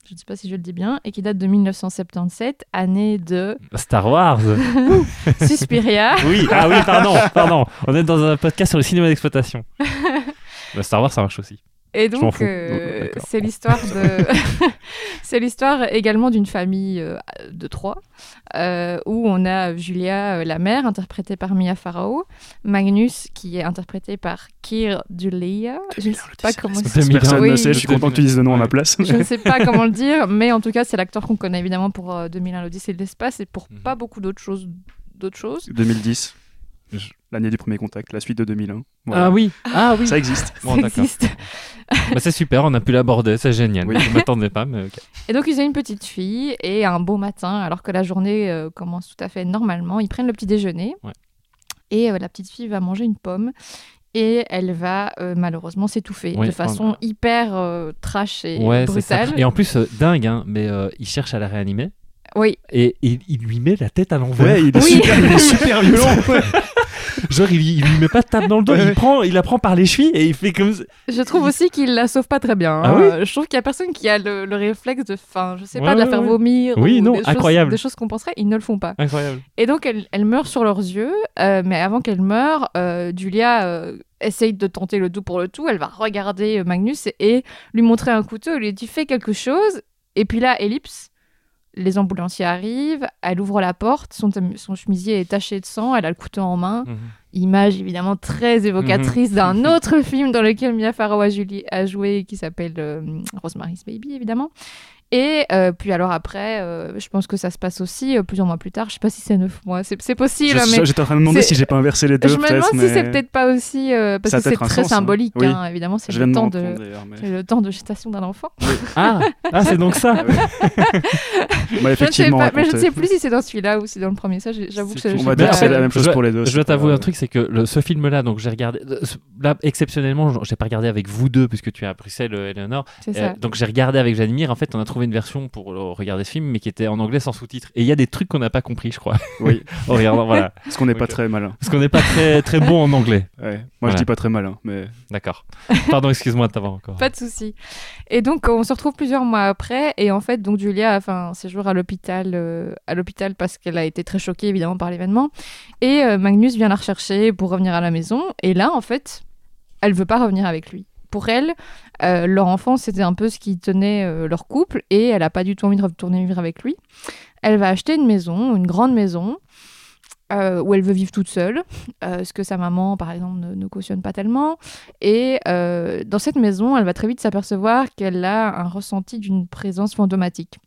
je ne sais pas si je le dis bien, et qui date de 1977, année de Star Wars. Suspiria. oui, ah oui, pardon, pardon. On est dans un podcast sur le cinéma d'exploitation. Bah, Star Wars, ça marche aussi. Et donc, euh, Oh, c'est l'histoire de, c'est l'histoire également d'une famille euh, de trois, euh, où on a Julia, la mère, interprétée par Mia Farrow, Magnus, qui est interprété par Keir Dullea. Je ne sais pas comment. c'est- Personne Oui. ne sait, je suis content que tu dises le nom à ma place. Je ne sais pas comment le dire, mais en tout cas, c'est l'acteur qu'on connaît évidemment pour euh, 2001 l'Odyssée de l'espace et pour Mhm. pas beaucoup d'autres choses. D'autres choses. 2010, Je- l'année du premier contact, la suite de 2001. Voilà. Ah oui, ah oui. Ça existe. Bon, Ça existe. Bah, c'est super, on a pu l'aborder, c'est génial. Oui. Je m'attendais pas, mais ok. Et donc, ils ont une petite fille et un beau matin, alors que la journée euh, commence tout à fait normalement, ils prennent le petit déjeuner Ouais. et euh, la petite fille va manger une pomme et elle va euh, malheureusement s'étouffer Oui, de façon hyper euh, trash et Ouais, brutale. Et en plus, euh, dingue, hein, mais euh, il cherche à la réanimer Oui, et, et il lui met la tête à l'envers. Ouais, il est, Oui. super, il est super violent. Genre, il, il lui met pas de tape dans le dos, Ouais, il, ouais. prend, il la prend par les chevilles et il fait comme. ça. je trouve aussi qu'il la sauve pas très bien. Ah hein. oui Euh, je trouve qu'il y a personne qui a le, le réflexe de, enfin, je sais Ouais, pas, de la faire ouais. vomir. Oui, ou non, des choses- incroyable. des choses qu'on penserait, ils ne le font pas. Incroyable. Et donc, elle, elle meurt sur leurs yeux, euh, mais avant qu'elle meure, euh, Julia euh, essaye de tenter le tout pour le tout. Elle va regarder euh, Magnus et, et lui montrer un couteau. Elle lui dit Fais quelque chose. Et puis là, ellipse. Les ambulanciers arrivent, elle ouvre la porte, son, son chemisier est taché de sang, elle a le couteau en main. Mhm. Image évidemment très évocatrice d'un autre film dans lequel Mia Farrow a, Julie- a joué qui s'appelle euh, Rosemary's Baby évidemment. Et euh, puis alors après, euh, je pense que ça se passe aussi euh, plusieurs mois plus tard. Je sais pas si c'est neuf mois, c'est c'est possible, Je- mais J'étais en train de me demander si j'ai pas inversé les deux. je me demande si c'est peut-être pas aussi euh, parce Ça que c'est très sens, hein. symbolique. Oui. hein, évidemment, c'est Je le temps de mais- c'est le temps de gestation d'un enfant. Ah, ah c'est donc ça. Ah Je ne sais effectivement pas, mais je ne sais plus si c'est dans celui-là ou si c'est dans le premier. Ça, j'avoue que je. On je va dire c'est la même Je chose pour les deux. Je pas- t'avouer un truc, c'est que ce film-là, donc j'ai regardé. Là, exceptionnellement, je j'ai pas regardé avec vous deux, puisque tu es à Bruxelles, Eleanor. Donc j'ai regardé avec Janimir. En fait, on a trouvé une version pour euh, regarder ce film, mais qui était en anglais sans sous-titres. Et il y a des trucs qu'on n'a pas compris, je crois. Oui, en regardant, voilà. parce qu'on n'est pas très malin. Parce qu'on n'est pas très très bon en anglais. Ouais. Moi, Voilà. je dis pas très malin, mais D'accord. Pardon, excuse-moi de t'avoir encore. Pas de souci. Et donc, on se retrouve plusieurs mois après. Et en fait, donc Julia a fait un séjour à l'hôpital, euh, à l'hôpital parce qu'elle a été très choquée évidemment par l'événement. Et euh, Magnus vient la rechercher pour revenir à la maison. Et là, en fait, elle veut pas revenir avec lui. Pour elle, euh, leur enfant, c'était un peu ce qui tenait euh, leur couple. Et elle a pas du tout envie de retourner vivre avec lui. Elle va acheter une maison, une grande maison. euh, où elle veut vivre toute seule, ce que sa maman, par exemple, ne, ne cautionne pas tellement. Et dans cette maison, elle va très vite s'apercevoir qu'elle a un ressenti d'une présence fantomatique.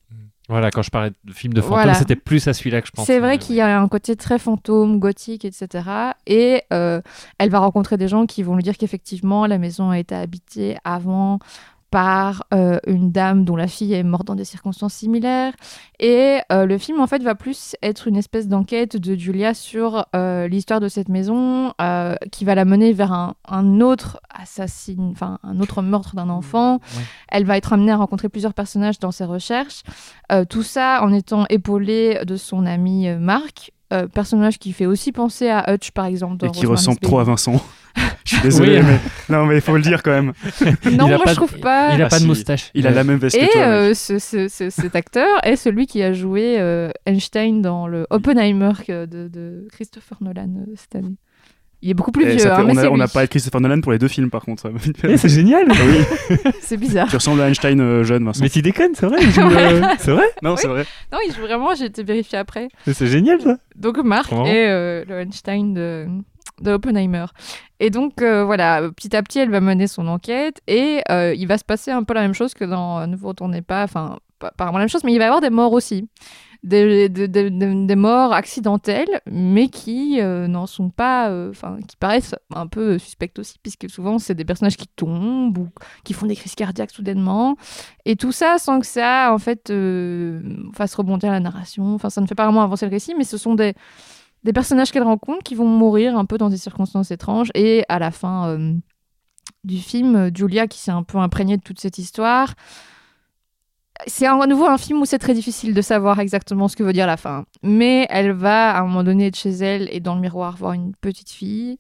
Voilà, quand je parlais de film de fantôme, Voilà. c'était plus à celui-là que je pensais. C'est vrai qu'il y a un côté très fantôme, gothique, etc. Et euh, elle va rencontrer des gens qui vont lui dire qu'effectivement, la maison a été habitée avant par euh, une dame dont la fille est morte dans des circonstances similaires. Et euh, le film, en fait, va plus être une espèce d'enquête de Julia sur euh, l'histoire de cette maison, qui va la mener vers un, un autre assassin, enfin un autre meurtre d'un enfant. Ouais. Elle va être amenée à rencontrer plusieurs personnages dans ses recherches. Tout ça en étant épaulée de son ami Marc, euh, personnage qui fait aussi penser à Hutch, par exemple. Dans et qui ressemble trop à. Vincent. Je suis désolé, Oui. mais non, mais il faut le dire quand même. Non, Il a moi pas je de- trouve pas. Il a Ah, pas de si. moustache. Il a la même veste Et que toi. euh, ce- ce- ce- cet acteur est celui qui a joué euh, Einstein dans le Oppenheimer que- de, de Christopher Nolan euh, cette année. Il est beaucoup plus Et vieux, ça fait- hein, on n'a pas écrit Christopher Nolan pour les deux films, par contre. Eh, c'est génial. oui, C'est bizarre. tu ressembles à Einstein euh, jeune, Vincent. Mais tu déconnes, c'est vrai. euh, C'est vrai. Non, c'est vrai. Non, il joue vraiment, j'ai été vérifié après. Mais C'est génial ça. Donc Marc est euh, le Einstein de, de Oppenheimer. Et donc euh, voilà, petit à petit, elle va mener son enquête et euh, il va se passer un peu la même chose que dans Ne vous retournez pas, enfin pas, vraiment la même chose, mais il va y avoir des morts aussi. Des, des- des- morts accidentelles, mais qui euh, n'en sont pas, euh, enfin, qui paraissent un peu suspectes aussi, puisque souvent c'est des personnages qui tombent ou qui font des crises cardiaques soudainement, et tout ça sans que ça, en fait, euh, fasse rebondir la narration. Enfin, ça ne fait pas vraiment avancer le récit, mais ce sont des, des personnages qu'elle rencontre qui vont mourir un peu dans des circonstances étranges. Et à la fin du film, Julia, qui s'est un peu imprégnée de toute cette histoire, c'est à nouveau un film où c'est très difficile de savoir exactement ce que veut dire la fin. Mais elle va, à un moment donné, de chez elle et dans le miroir voir une petite fille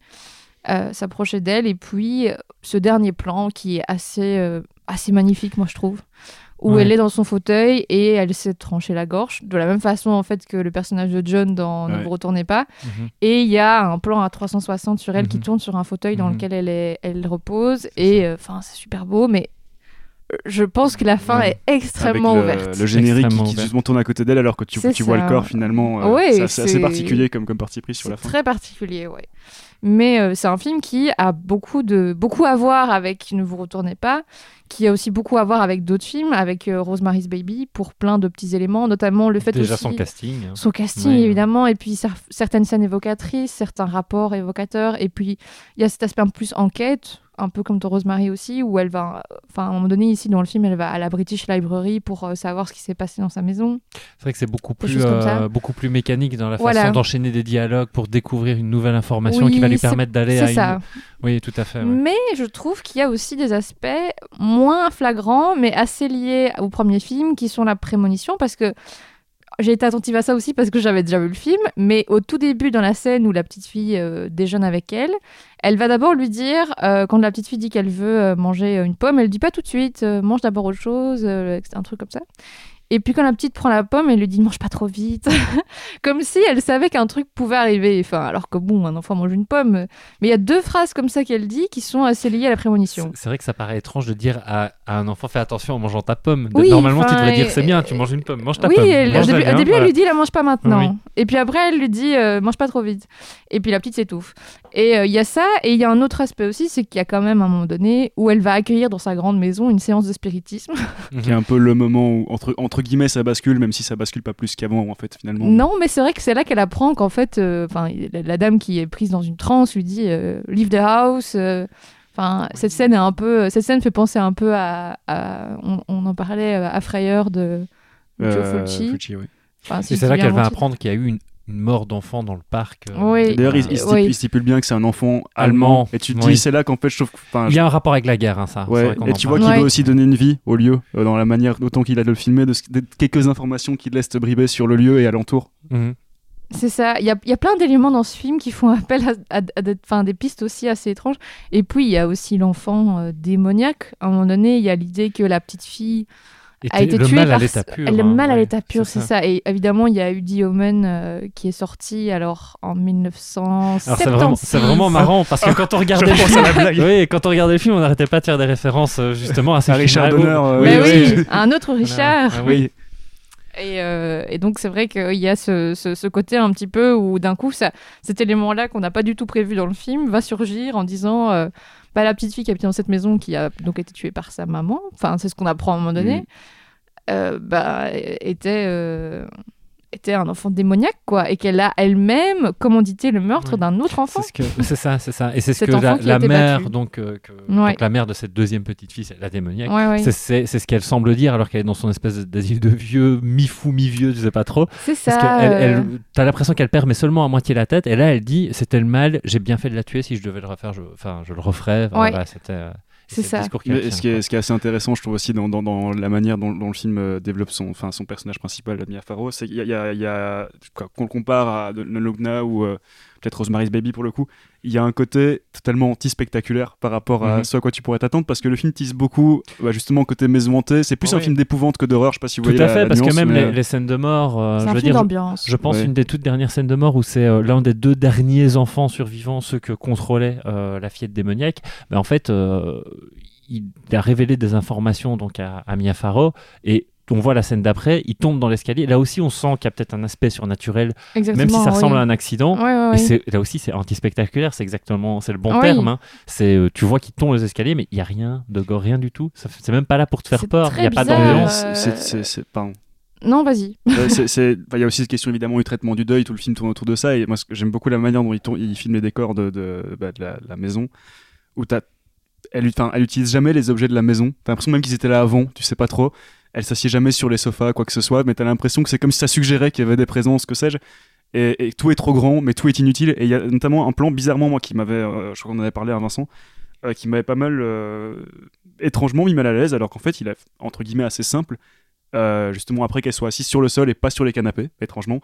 euh, s'approcher d'elle. Et puis, ce dernier plan qui est assez, euh, assez magnifique, moi, je trouve. Où Ouais. elle est dans son fauteuil et elle s'est tranchée la gorge. De la même façon, en fait, que le personnage de John dans Ne vous retournez pas. Mhm. Et il y a un plan à 360 sur elle qui Mhm. tourne sur un fauteuil dans Mhm. lequel elle, est, elle repose. Et euh, enfin, c'est super beau, mais euh, je pense que la fin Ouais. est extrêmement Avec le, ouverte. le générique qui, Extrêmement qui ouvert. justement tourne à côté d'elle alors que tu, vois ça. le corps finalement. euh, Ouais, c'est assez, particulier comme, comme parti pris sur la fin. très particulier, ouais. Mais euh, c'est un film qui a beaucoup, de, beaucoup à voir avec Ne vous retournez pas, qui a aussi beaucoup à voir avec d'autres films, avec euh, Rosemary's Baby, pour plein de petits éléments, notamment le fait Déjà aussi... son casting. hein. Son casting, Ouais. évidemment, et puis cer- certaines scènes évocatrices, certains rapports évocateurs, et puis il y a cet aspect un peu plus enquête, un peu comme dans Rosemary aussi, où elle va, enfin, à un moment donné, ici dans le film, elle va à la British Library pour euh, savoir ce qui s'est passé dans sa maison. C'est vrai que c'est beaucoup plus, euh, beaucoup plus mécanique dans la Voilà. façon d'enchaîner des dialogues pour découvrir une nouvelle information Oui, qui va lui permettre d'aller à une... ça. Oui, tout à fait. ouais. Mais je trouve qu'il y a aussi des aspects moins flagrants, mais assez liés au premier film, qui sont la prémonition, parce que j'ai été attentive à ça aussi parce que j'avais déjà vu le film, mais au tout début, dans la scène où la petite fille euh, déjeune avec elle, elle va d'abord lui dire, euh, quand la petite fille dit qu'elle veut euh, manger une pomme, elle dit pas tout de suite, mange d'abord autre chose, un truc comme ça. Et puis quand la petite prend la pomme, elle lui dit mange pas trop vite, comme si elle savait qu'un truc pouvait arriver. Enfin, alors que bon, un enfant mange une pomme. Mais il y a deux phrases comme ça qu'elle dit qui sont assez liées à la prémonition. C'est vrai que ça paraît étrange de dire à, à un enfant fais attention en mangeant ta pomme. Oui, Normalement, tu devrais dire c'est bien, tu manges une pomme, mange ta oui, pomme. elle- au début, au début, voilà. elle lui dit la mange pas maintenant. Oui. Et puis après, elle lui dit euh, mange pas trop vite. Et puis la petite s'étouffe. Et euh, il y a ça, et il y a un autre aspect aussi, c'est qu'il y a quand même un moment donné où elle va accueillir dans sa grande maison une séance de spiritisme. Qui est un peu le moment où, entre, entre guillemets, ça bascule, même si ça bascule pas plus qu'avant, en fait, finalement. Non, mais c'est vrai que c'est là qu'elle apprend qu'en fait, euh, enfin, la, la dame qui est prise dans une transe lui dit euh, leave the house. euh, Enfin, cette scène est un peu, cette scène fait penser un peu à, à- on, on en parlait à Frayeur de Joe Euh, Fulci. Fulci, oui. Enfin, si Et je c'est là qu'elle va apprendre qu'il y a eu une, une mort d'enfant dans le parc. euh, Oui. D'ailleurs, il, il stipule, oui. il stipule bien que c'est un enfant Allemand. allemand. Et tu te Oui. dis, c'est là qu'en fait, je trouve. Il y a un rapport avec la guerre, hein, ça. Ouais, et tu vois qu'il Ouais. veut aussi donner une vie au lieu, euh, dans la manière, autant qu'il a de le filmer, de, quelques informations qu'il laisse te briber sur le lieu et alentour. Mhm. C'est ça. Il y a, il y a plein d'éléments dans ce film qui font appel à, à- à des, enfin, des pistes aussi assez étranges. Et puis, il y a aussi l'enfant euh, démoniaque. À un moment donné, il y a l'idée que la petite fille a Était été le tuée mal par... à l'état pur. Elle est hein, mal à l'état pur, c'est ça. Et évidemment, il y a The Omen euh, qui est sorti alors en 1976. Alors c'est vraiment, marrant parce que quand on regardait le film, oui, quand on regardait le film, on n'arrêtait pas de faire des références euh, justement à ces À Richard. Donner, euh, Oui, Mais oui, oui, un autre Richard. Ah oui. Et, euh, et donc, c'est vrai qu'il y a ce, ce- ce côté un petit peu où d'un coup, ça, cet élément-là qu'on n'a pas du tout prévu dans le film va surgir en disant euh, bah, la petite fille qui habitait dans cette maison qui a donc été tuée par sa maman, enfin, c'est ce qu'on apprend à un moment donné, euh, bah, était, euh, était un enfant démoniaque, quoi. Et qu'elle a elle-même commandité le meurtre Oui. d'un autre enfant. C'est ce ça, c'est ça. Et c'est ce Cet que la, mère, donc, euh, que- Ouais. donc la mère de cette deuxième petite fille, la démoniaque. Ouais, ouais. C'est- ce qu'elle semble dire alors qu'elle est dans son espèce d'asile de vieux, mi-fou, mi-vieux, je sais pas trop. C'est ça. Parce que elle, euh, elle- t'as l'impression qu'elle perd mais seulement à moitié la tête. Et là, elle dit c'était le mal, j'ai bien fait de la tuer. Si je devais le refaire, je, enfin, je le referais. Enfin, voilà, c'était. Et C'est ça. tient, ce, qui est, quoi. ce qui est assez intéressant, je trouve aussi, dans, dans- dans la manière dont, dont le film euh, développe son, enfin, son personnage principal, Mia Farrow, c'est qu'il y a, il y a- il y a- quoi, qu'on le compare à The Logna ou euh, peut-être Rosemary's Baby pour le coup, il y a un côté totalement anti-spectaculaire par rapport à Mhm. ce à quoi tu pourrais t'attendre, parce que le film tisse beaucoup, bah, justement, côté maison hantée. C'est plus Ah un oui. film d'épouvante que d'horreur, je sais pas si vous Tout voyez à la- fait, la parce que même mais, les, les scènes de mort, euh, c'est je un veux dire, je- d'ambiance. Je pense Ouais. une des toutes dernières scènes de mort où c'est euh, l'un des deux derniers enfants survivants, ceux que contrôlait euh, la fillette démoniaque. Mais en fait, euh, il a révélé des informations donc à, à Mia Farrow et on voit la scène d'après, il tombe dans l'escalier. Là aussi, on sent qu'il y a peut-être un aspect surnaturel, Exactement. même si ça ressemble oui. à un accident. C'est là aussi, c'est anti-spectaculaire, c'est exactement, c'est le bon Oui. terme. hein. C'est, euh, tu vois qu'il tombe les escaliers, mais il y a rien de gore, rien du tout. Ça C'est même pas là pour te faire peur. Il très y a pas d'ambiance. euh, c'est- c'est- c'est- pardon. Non, vas-y. Enfin, Il y a aussi cette question évidemment du traitement du deuil, tout le film tourne autour de ça. Et moi, j'aime beaucoup la manière dont il, tourne- il filme les décors de, de, bah, de la, la maison, où t'as- elle, elle utilise jamais les objets de la maison. T'as l'impression même qu'ils étaient là avant, tu sais pas trop. Elle s'assied jamais sur les sofas, quoi que ce soit, mais t'as l'impression que c'est comme si ça suggérait qu'il y avait des présences, que sais-je. Et, et tout est trop grand, mais tout est inutile. Et il y a notamment un plan bizarrement, moi, qui m'avait, euh, je crois qu'on en avait parlé à Vincent, euh, qui m'avait pas mal, euh, étrangement mis mal à l'aise, alors qu'en fait, il est entre guillemets assez simple. justement après qu'elle soit assise sur le sol et pas sur les canapés, étrangement.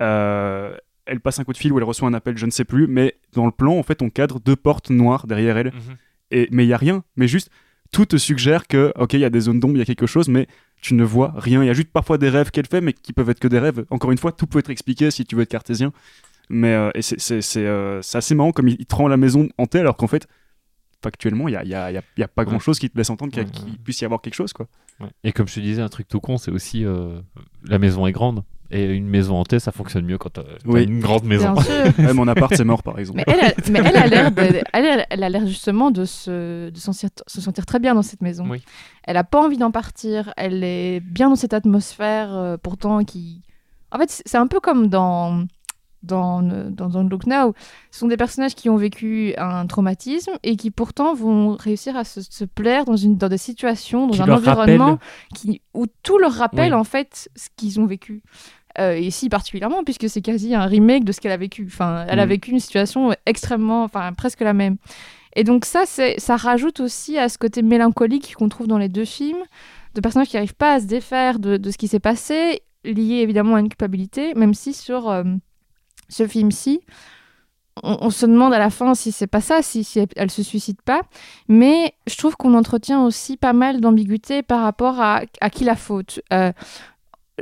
Elle passe un coup de fil ou elle reçoit un appel, je ne sais plus, mais dans le plan, en fait, on cadre deux portes noires derrière elle. Mhm. Et, mais il y a rien, mais juste tout te suggère que, ok, il y a des zones d'ombre, il y a quelque chose, mais tu ne vois rien. Il y a juste parfois des rêves qu'elle fait, mais qui peuvent être que des rêves. Encore une fois, tout peut être expliqué si tu veux être cartésien. Mais euh, et c'est- c'est c'est, euh, c'est assez marrant comme il, il te rend la maison hantée, alors qu'en fait, factuellement, il n'y a, y a- il y a- il y a pas Ouais. grand chose qui te laisse entendre qu'il puisse y avoir quelque chose. quoi. Et comme je te disais, un truc tout con, c'est aussi euh, la maison est grande. Et une maison hantée, ça fonctionne mieux quand t'as Oui. une grande maison. Bien sûr. Ouais, mon appart, c'est mort, par exemple. Mais elle, a, mais elle a l'air, de- elle, a- elle a l'air justement de se, de sentir, se sentir très bien dans cette maison. Oui. Elle a pas envie d'en partir. Elle est bien dans cette atmosphère, euh, pourtant qui. En fait, c'est un peu comme dans dans dans Don't Look Now. Ce sont des personnages qui ont vécu un traumatisme et qui pourtant vont réussir à se, se plaire dans une dans des situations, dans Qui un environnement qui, où tout leur rappelle Oui. en fait ce qu'ils ont vécu. Euh, et ici particulièrement, puisque c'est quasi un remake de ce qu'elle a vécu. Enfin, elle a Mhm. vécu une situation extrêmement, enfin presque la même. Et donc ça, ça rajoute aussi à ce côté mélancolique qu'on trouve dans les deux films, de personnages qui n'arrivent pas à se défaire de, de ce qui s'est passé, lié évidemment à une culpabilité, même si sur euh, ce film-ci, on, on se demande à la fin si c'est pas ça, si, si elle, elle se suicide pas. Mais je trouve qu'on entretient aussi pas mal d'ambiguïté par rapport à, à qui la faute. Euh,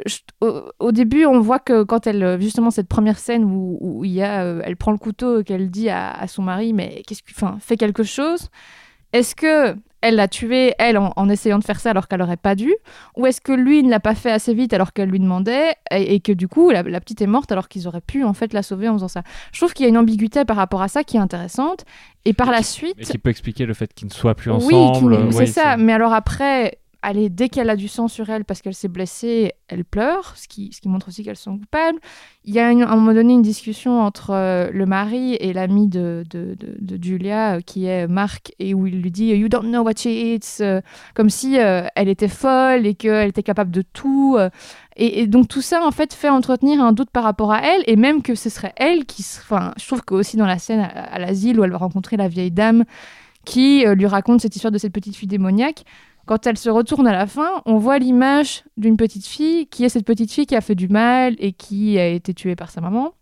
je- au, au début, on voit que quand elle, justement, cette première scène où, où il y a, euh, elle prend le couteau et qu'elle dit à, à son mari, mais qu'est-ce que, enfin, fais quelque chose. Est-ce que elle l'a tué, elle, en, en essayant de faire ça alors qu'elle aurait pas dû, ou est-ce que lui ne l'a pas fait assez vite alors qu'elle lui demandait et, et que du coup la, la petite est morte alors qu'ils auraient pu en fait la sauver en faisant ça? Je trouve qu'il y a une ambiguïté par rapport à ça qui est intéressante. Et par Et la qui- suite, Et qui peut expliquer le fait qu'ils ne soient plus oui, ensemble. qui- euh, c'est oui, ça. Mais alors après, allez, dès qu'elle a du sang sur elle parce qu'elle s'est blessée, elle pleure, ce qui, montre aussi qu'elle se sent coupable. Il y a à un moment donné une discussion entre euh, le mari et l'ami de, Julia, euh, qui est Marc, et où il lui dit You don't know what she eats, euh, comme si elle était folle et qu'elle était capable de tout. et, donc tout ça, en fait, fait entretenir un doute par rapport à elle, et même que ce serait elle qui. Enfin, je trouve que aussi dans la scène à, à l'asile où elle va rencontrer la vieille dame qui lui raconte cette histoire de cette petite fille démoniaque. Quand elle se retourne à la fin, on voit l'image d'une petite fille qui est cette petite fille qui a fait du mal et qui a été tuée par sa maman.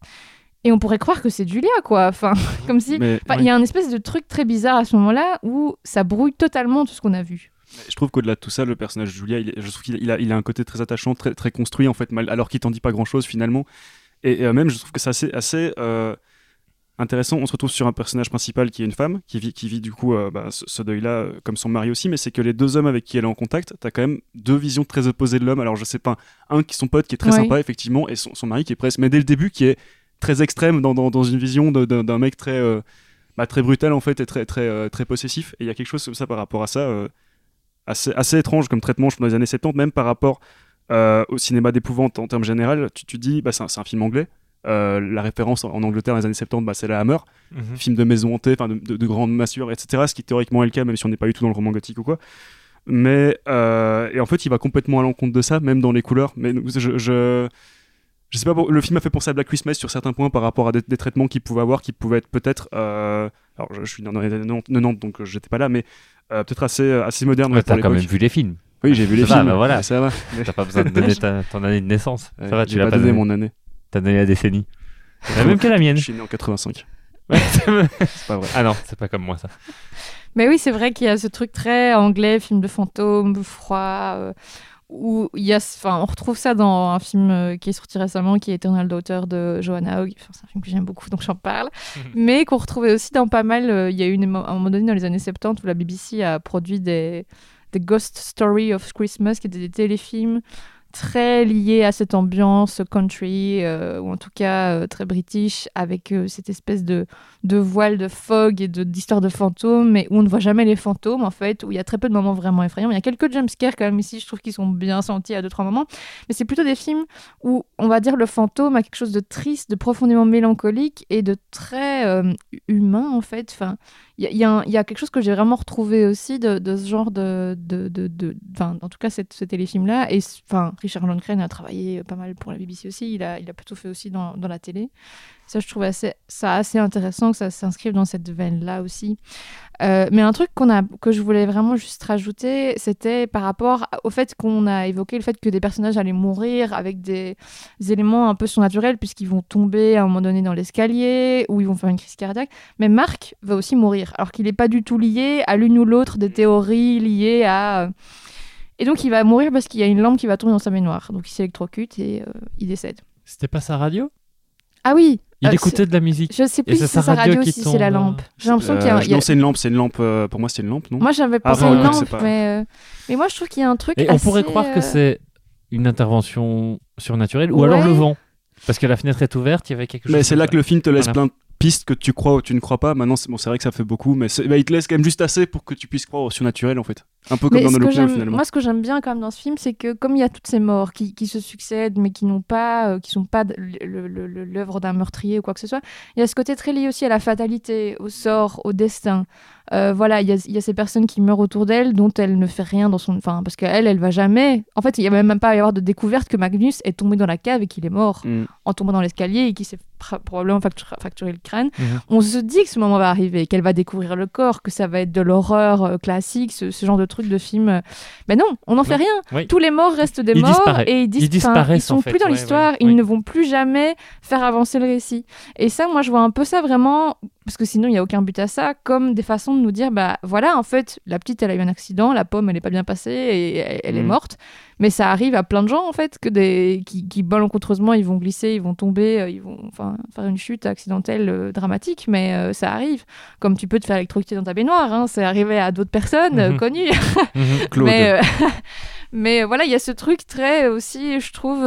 Et on pourrait croire que c'est Julia, quoi. Enfin, comme si. Il y a un espèce de truc très bizarre à ce moment-là où ça brouille totalement tout ce qu'on a vu. je trouve qu'au-delà de tout ça, le personnage de Julia, il je trouve qu'il il a, il a un côté très attachant, très, très construit, en fait, mal, alors qu'il t'en dit pas grand-chose finalement. Et, et, euh, même, je trouve que c'est assez, assez euh, intéressant. On se retrouve sur un personnage principal qui est une femme, qui vit, qui vit du coup euh, bah, ce, ce deuil-là, euh, comme son mari aussi, mais c'est que les deux hommes avec qui elle est en contact, t'as quand même deux visions très opposées de l'homme. Alors je sais pas, un qui est son pote qui est très Ouais. sympa, effectivement, et son, son mari qui est presque, mais dès le début qui est très extrême dans, dans, dans une vision d'un mec très, euh, bah, très brutal en fait et très, très, très possessif. Et il y a quelque chose comme ça par rapport à ça, assez, assez étrange comme traitement, je pense, dans les années 70, même par rapport au cinéma d'épouvante en termes généraux. Tu, tu dis, bah, c'est un, c'est un film anglais. Euh, la référence en, Angleterre dans les années 70, bah, c'est la Hammer, Mhm. film de maison hantée, de, de, de grandes massures, etc. Ce qui théoriquement est le cas, même si on n'est pas du tout dans le roman gothique ou quoi. Mais euh, et en fait, il va complètement à l'encontre de ça, même dans les couleurs. Mais je, je, je sais pas, le film a fait penser à Black Christmas sur certains points par rapport à des, des traitements qu'il pouvait avoir, qui pouvaient être peut-être. euh, alors, je, je suis dans les années 90, donc j'étais pas là, mais euh, peut-être assez, assez moderne. Ouais, pour T'as quand même vu les films. Oui, j'ai vu les Ça va, films. bah voilà. Ça va. Mais- T'as pas besoin de donner ta- ton année de naissance. Ouais, Ça va, j'ai tu l'as pas pas donné donné. mon année. T'as donné la décennie. La même que la mienne. Je suis né en 85. Ouais. C'est pas vrai. ah non, c'est pas comme moi ça. Mais oui, c'est vrai qu'il y a ce truc très anglais, film de fantôme, froid, euh, où il y a, enfin, on retrouve ça dans un film euh, qui est sorti récemment, qui est Eternal Daughter de Joanna Hogg. Enfin, c'est un film que j'aime beaucoup, donc j'en parle. Mais qu'on retrouvait aussi dans pas mal. euh, Il y a eu une, à un moment donné dans les années 70 où la BBC a produit des, des Ghost Story of Christmas, qui étaient des téléfilms très liés à cette ambiance country, euh, ou en tout cas euh, très british, avec euh, cette espèce de, de voile de fog et de- d'histoire de, fantômes, mais où on ne voit jamais les fantômes, en fait, où il y a très peu de moments vraiment effrayants. Il y a quelques jumpscares quand même ici, je trouve qu'ils sont bien sentis à deux, trois moments, mais c'est plutôt des films où, on va dire, le fantôme a quelque chose de triste, de profondément mélancolique et de très humain, en fait. Enfin, il y a, quelque chose que j'ai vraiment retrouvé aussi de, ce genre de... de, de, en tout cas, ce téléfilm-là, et Richard Lundgren a travaillé pas mal pour la BBC aussi. Il a, il a plutôt fait aussi dans, dans la télé. Ça, je trouve assez, ça assez intéressant que ça s'inscrive dans cette veine-là aussi. Euh, mais un truc qu'on a, que je voulais vraiment juste rajouter, c'était par rapport au fait qu'on a évoqué le fait que des personnages allaient mourir avec des, éléments un peu surnaturels, puisqu'ils vont tomber à un moment donné dans l'escalier ou ils vont faire une crise cardiaque. Mais Marc va aussi mourir, alors qu'il n'est pas du tout lié à l'une ou l'autre des théories liées à. Et donc il va mourir parce qu'il y a une lampe qui va tourner dans sa baignoire. Donc il s'électrocute et euh, il décède. C'était pas sa radio? Ah oui Il Euh, écoutait de la musique. Je sais plus si c'est sa sa radio radio qui si c'est la tombe, lampe. J'ai l'impression qu'il y a. Euh, y a- Non, c'est une lampe, c'est une lampe. euh, pour moi, c'est une lampe, non Moi j'avais pensé à une lampe, pas- mais, euh, mais moi je trouve qu'il y a un truc. Et on pourrait croire que euh, c'est une intervention surnaturelle ou alors le vent. Parce que la fenêtre est ouverte, il y avait quelque chose. Mais c'est là que le film te laisse Voilà. plein de pistes que tu crois ou tu ne crois pas. Maintenant, c'est bon, c'est vrai que ça fait beaucoup, mais c'est- bah, il te laisse quand même juste assez pour que tu puisses croire au surnaturel, en fait. Un peu comme Mais dans j'aime- finalement. moi, ce que j'aime bien quand même dans ce film, c'est que comme il y a toutes ces morts qui, qui se succèdent, mais qui n'ont pas, euh, qui sont pas l'œuvre d'un meurtrier ou quoi que ce soit, il y a ce côté très lié aussi à la fatalité, au sort, au destin. Euh, voilà, il y, a, il y a ces personnes qui meurent autour d'elle, dont elle ne fait rien dans son, enfin, parce qu'elle, elle va jamais. En fait, il y a même pas à y avoir de découverte que Magnus est tombé dans la cave et qu'il est mort Mm. en tombant dans l'escalier et qui s'est probablement factu- fracturé le crâne. Mhm. On se dit que ce moment va arriver, qu'elle va découvrir le corps, que ça va être de l'horreur euh, classique, ce, ce genre de truc de film. euh. Mais non, on n'en fait rien. Oui. Tous les morts restent des Ils morts et ils, dis- Ils disparaissent, ils sont en fait. plus dans Ouais, l'histoire, ouais, ils oui. ne vont plus jamais faire avancer le récit. Et ça, moi, je vois un peu ça vraiment, parce que sinon, il n'y a aucun but à ça, comme des façons de nous dire, bah voilà, en fait, la petite, elle a eu un accident, la pomme, elle n'est pas bien passée et elle, est Mhm. morte. Mais ça arrive à plein de gens, en fait, que des, qui, qui malencontreusement, ils vont glisser, ils vont tomber, euh, ils vont enfin, faire une chute accidentelle euh, dramatique, mais euh, ça arrive. Comme tu peux te faire électrocuter dans ta baignoire, hein, c'est arrivé à d'autres personnes euh, Mhm. connues. Claude. Mais, mais voilà, il y a ce truc très aussi, je trouve.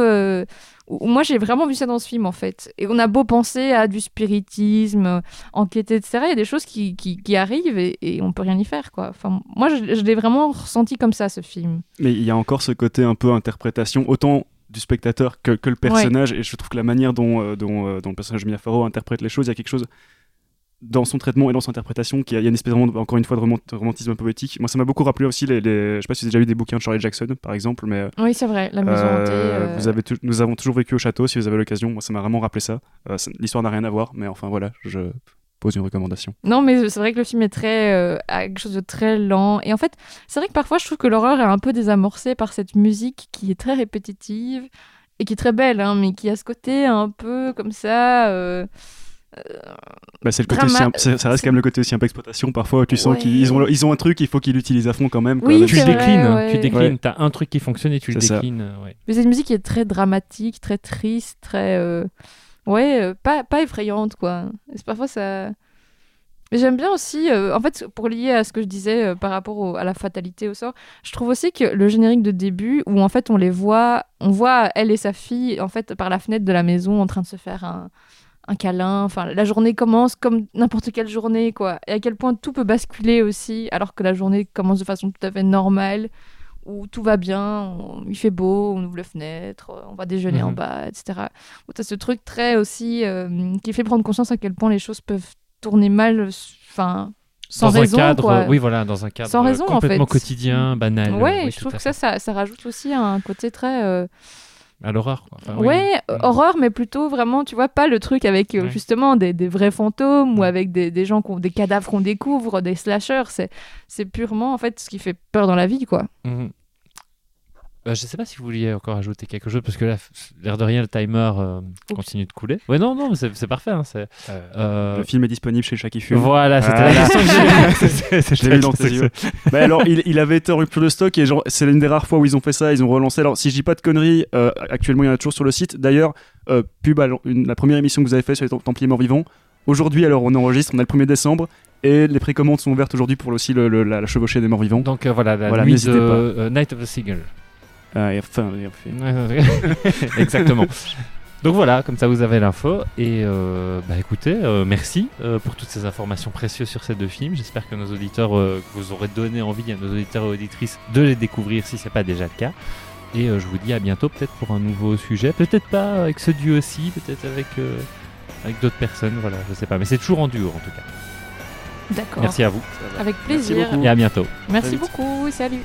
Moi, j'ai vraiment vu ça dans ce film, en fait. Et on a beau penser à du spiritisme, euh, enquêter, etc. Il y a des choses qui, qui, qui arrivent et, et on peut rien y faire, quoi. Enfin, moi, je, je l'ai vraiment ressenti comme ça, ce film. Mais il y a encore ce côté un peu interprétation, autant du spectateur que, que le personnage. Et je trouve que la manière dont, euh, dont, euh, dont le personnage de Mia Farrow interprète les choses, il y a quelque chose dans son traitement et dans son interprétation qui a, il y a une espèce vraiment, encore une fois de romant- romantisme poétique. Moi, ça m'a beaucoup rappelé aussi les, les- je sais pas si vous avez déjà lu des bouquins de Charlie Jackson, par exemple, mais Oui, c'est vrai, la maison euh, hantée. euh, vous avez nous avons toujours vécu au château. Si vous avez l'occasion, moi, ça m'a vraiment rappelé ça. Euh, ça- L'histoire n'a rien à voir, mais enfin voilà, je pose une recommandation. Non, mais c'est vrai que le film est très. euh, a quelque chose de très lent. Et en fait, c'est vrai que parfois, je trouve que l'horreur est un peu désamorcée par cette musique qui est très répétitive et qui est très belle, hein, mais qui a ce côté un peu comme ça. Bah, c'est le côté aussi ça reste quand même le côté aussi un peu exploitation. Parfois, tu sens Ouais. qu'ils ils ont, ils ont un truc, il faut qu'ils l'utilisent à fond quand même. quoi, Oui, même Tu le vrai, déclines, ouais. tu déclines. Ouais. T'as un truc qui fonctionne et tu le déclines. ouais. Mais c'est une musique qui est très dramatique, très triste, très. euh, Ouais, euh, pas, pas effrayante, quoi. Parfois, ça. Mais j'aime bien aussi, euh, en fait, pour lier à ce que je disais euh, par rapport au- à la fatalité au sort, je trouve aussi que le générique de début, où en fait on les voit, on voit elle et sa fille, en fait, par la fenêtre de la maison en train de se faire un, un câlin. Enfin, la journée commence comme n'importe quelle journée, quoi. Et à quel point tout peut basculer aussi, alors que la journée commence de façon tout à fait normale, où tout va bien, on- il fait beau, on ouvre les fenêtres, on va déjeuner en Mhm. bas, etc. Où t'as ce truc très aussi euh, qui fait prendre conscience à quel point les choses peuvent tourner mal, enfin, sans dans raison, un cadre, quoi. euh, oui voilà, dans un cadre Sans euh, raison, en complètement fait. quotidien, banal. Ouais, euh, oui, je trouve que ça, ça, ça rajoute aussi un côté très. euh, à l'horreur. Enfin, oui. ouais, euh, Mm. horreur, mais plutôt vraiment, tu vois, pas le truc avec euh, Ouais. justement des, des vrais fantômes ou avec des, des gens, qu'on- des cadavres qu'on découvre, des slashers. C'est, c'est purement, en fait, ce qui fait peur dans la vie, quoi. Mhm. Euh, je sais pas si vous vouliez encore ajouter quelque chose parce que là, l'air de rien, le timer euh, continue de couler. Ouais, non, non, mais c'est c'est parfait. hein, c'est, euh, Le film est disponible chez Chat qui fume. Voilà, c'était Voilà. la question que j'ai- Je l'ai vu dans tes yeux. Mais alors, il, il avait été en rupture de stock et genre, c'est l'une des rares fois où ils ont fait ça. Ils ont relancé. Alors, si je dis pas de conneries, euh, actuellement, il y en a toujours sur le site. D'ailleurs, euh, pub, une- la première émission que vous avez fait sur les Tem- Templiers morts-vivants. Aujourd'hui, alors, on enregistre, on a le 1er décembre. Et les précommandes sont ouvertes aujourd'hui pour aussi le, le- la, la chevauchée des morts-vivants. Donc euh, voilà, la Voilà, nuit de n'hésitez pas. euh, Night of the Seagull. Ah, et enfin, et enfin. Exactement. Donc voilà, comme ça vous avez l'info. Et euh, bah écoutez, euh, merci euh, pour toutes ces informations précieuses sur ces deux films. J'espère que nos auditeurs, euh, vous aurez donné envie à nos auditeurs et auditrices de les découvrir si c'est pas déjà le cas. Et euh, je vous dis à bientôt peut-être pour un nouveau sujet. Peut-être pas avec ce duo aussi, peut-être avec, euh, avec d'autres personnes. Voilà, je sais pas. Mais c'est toujours en duo en tout cas. D'accord. Merci à vous Avec plaisir. et à bientôt. Merci beaucoup. Salut.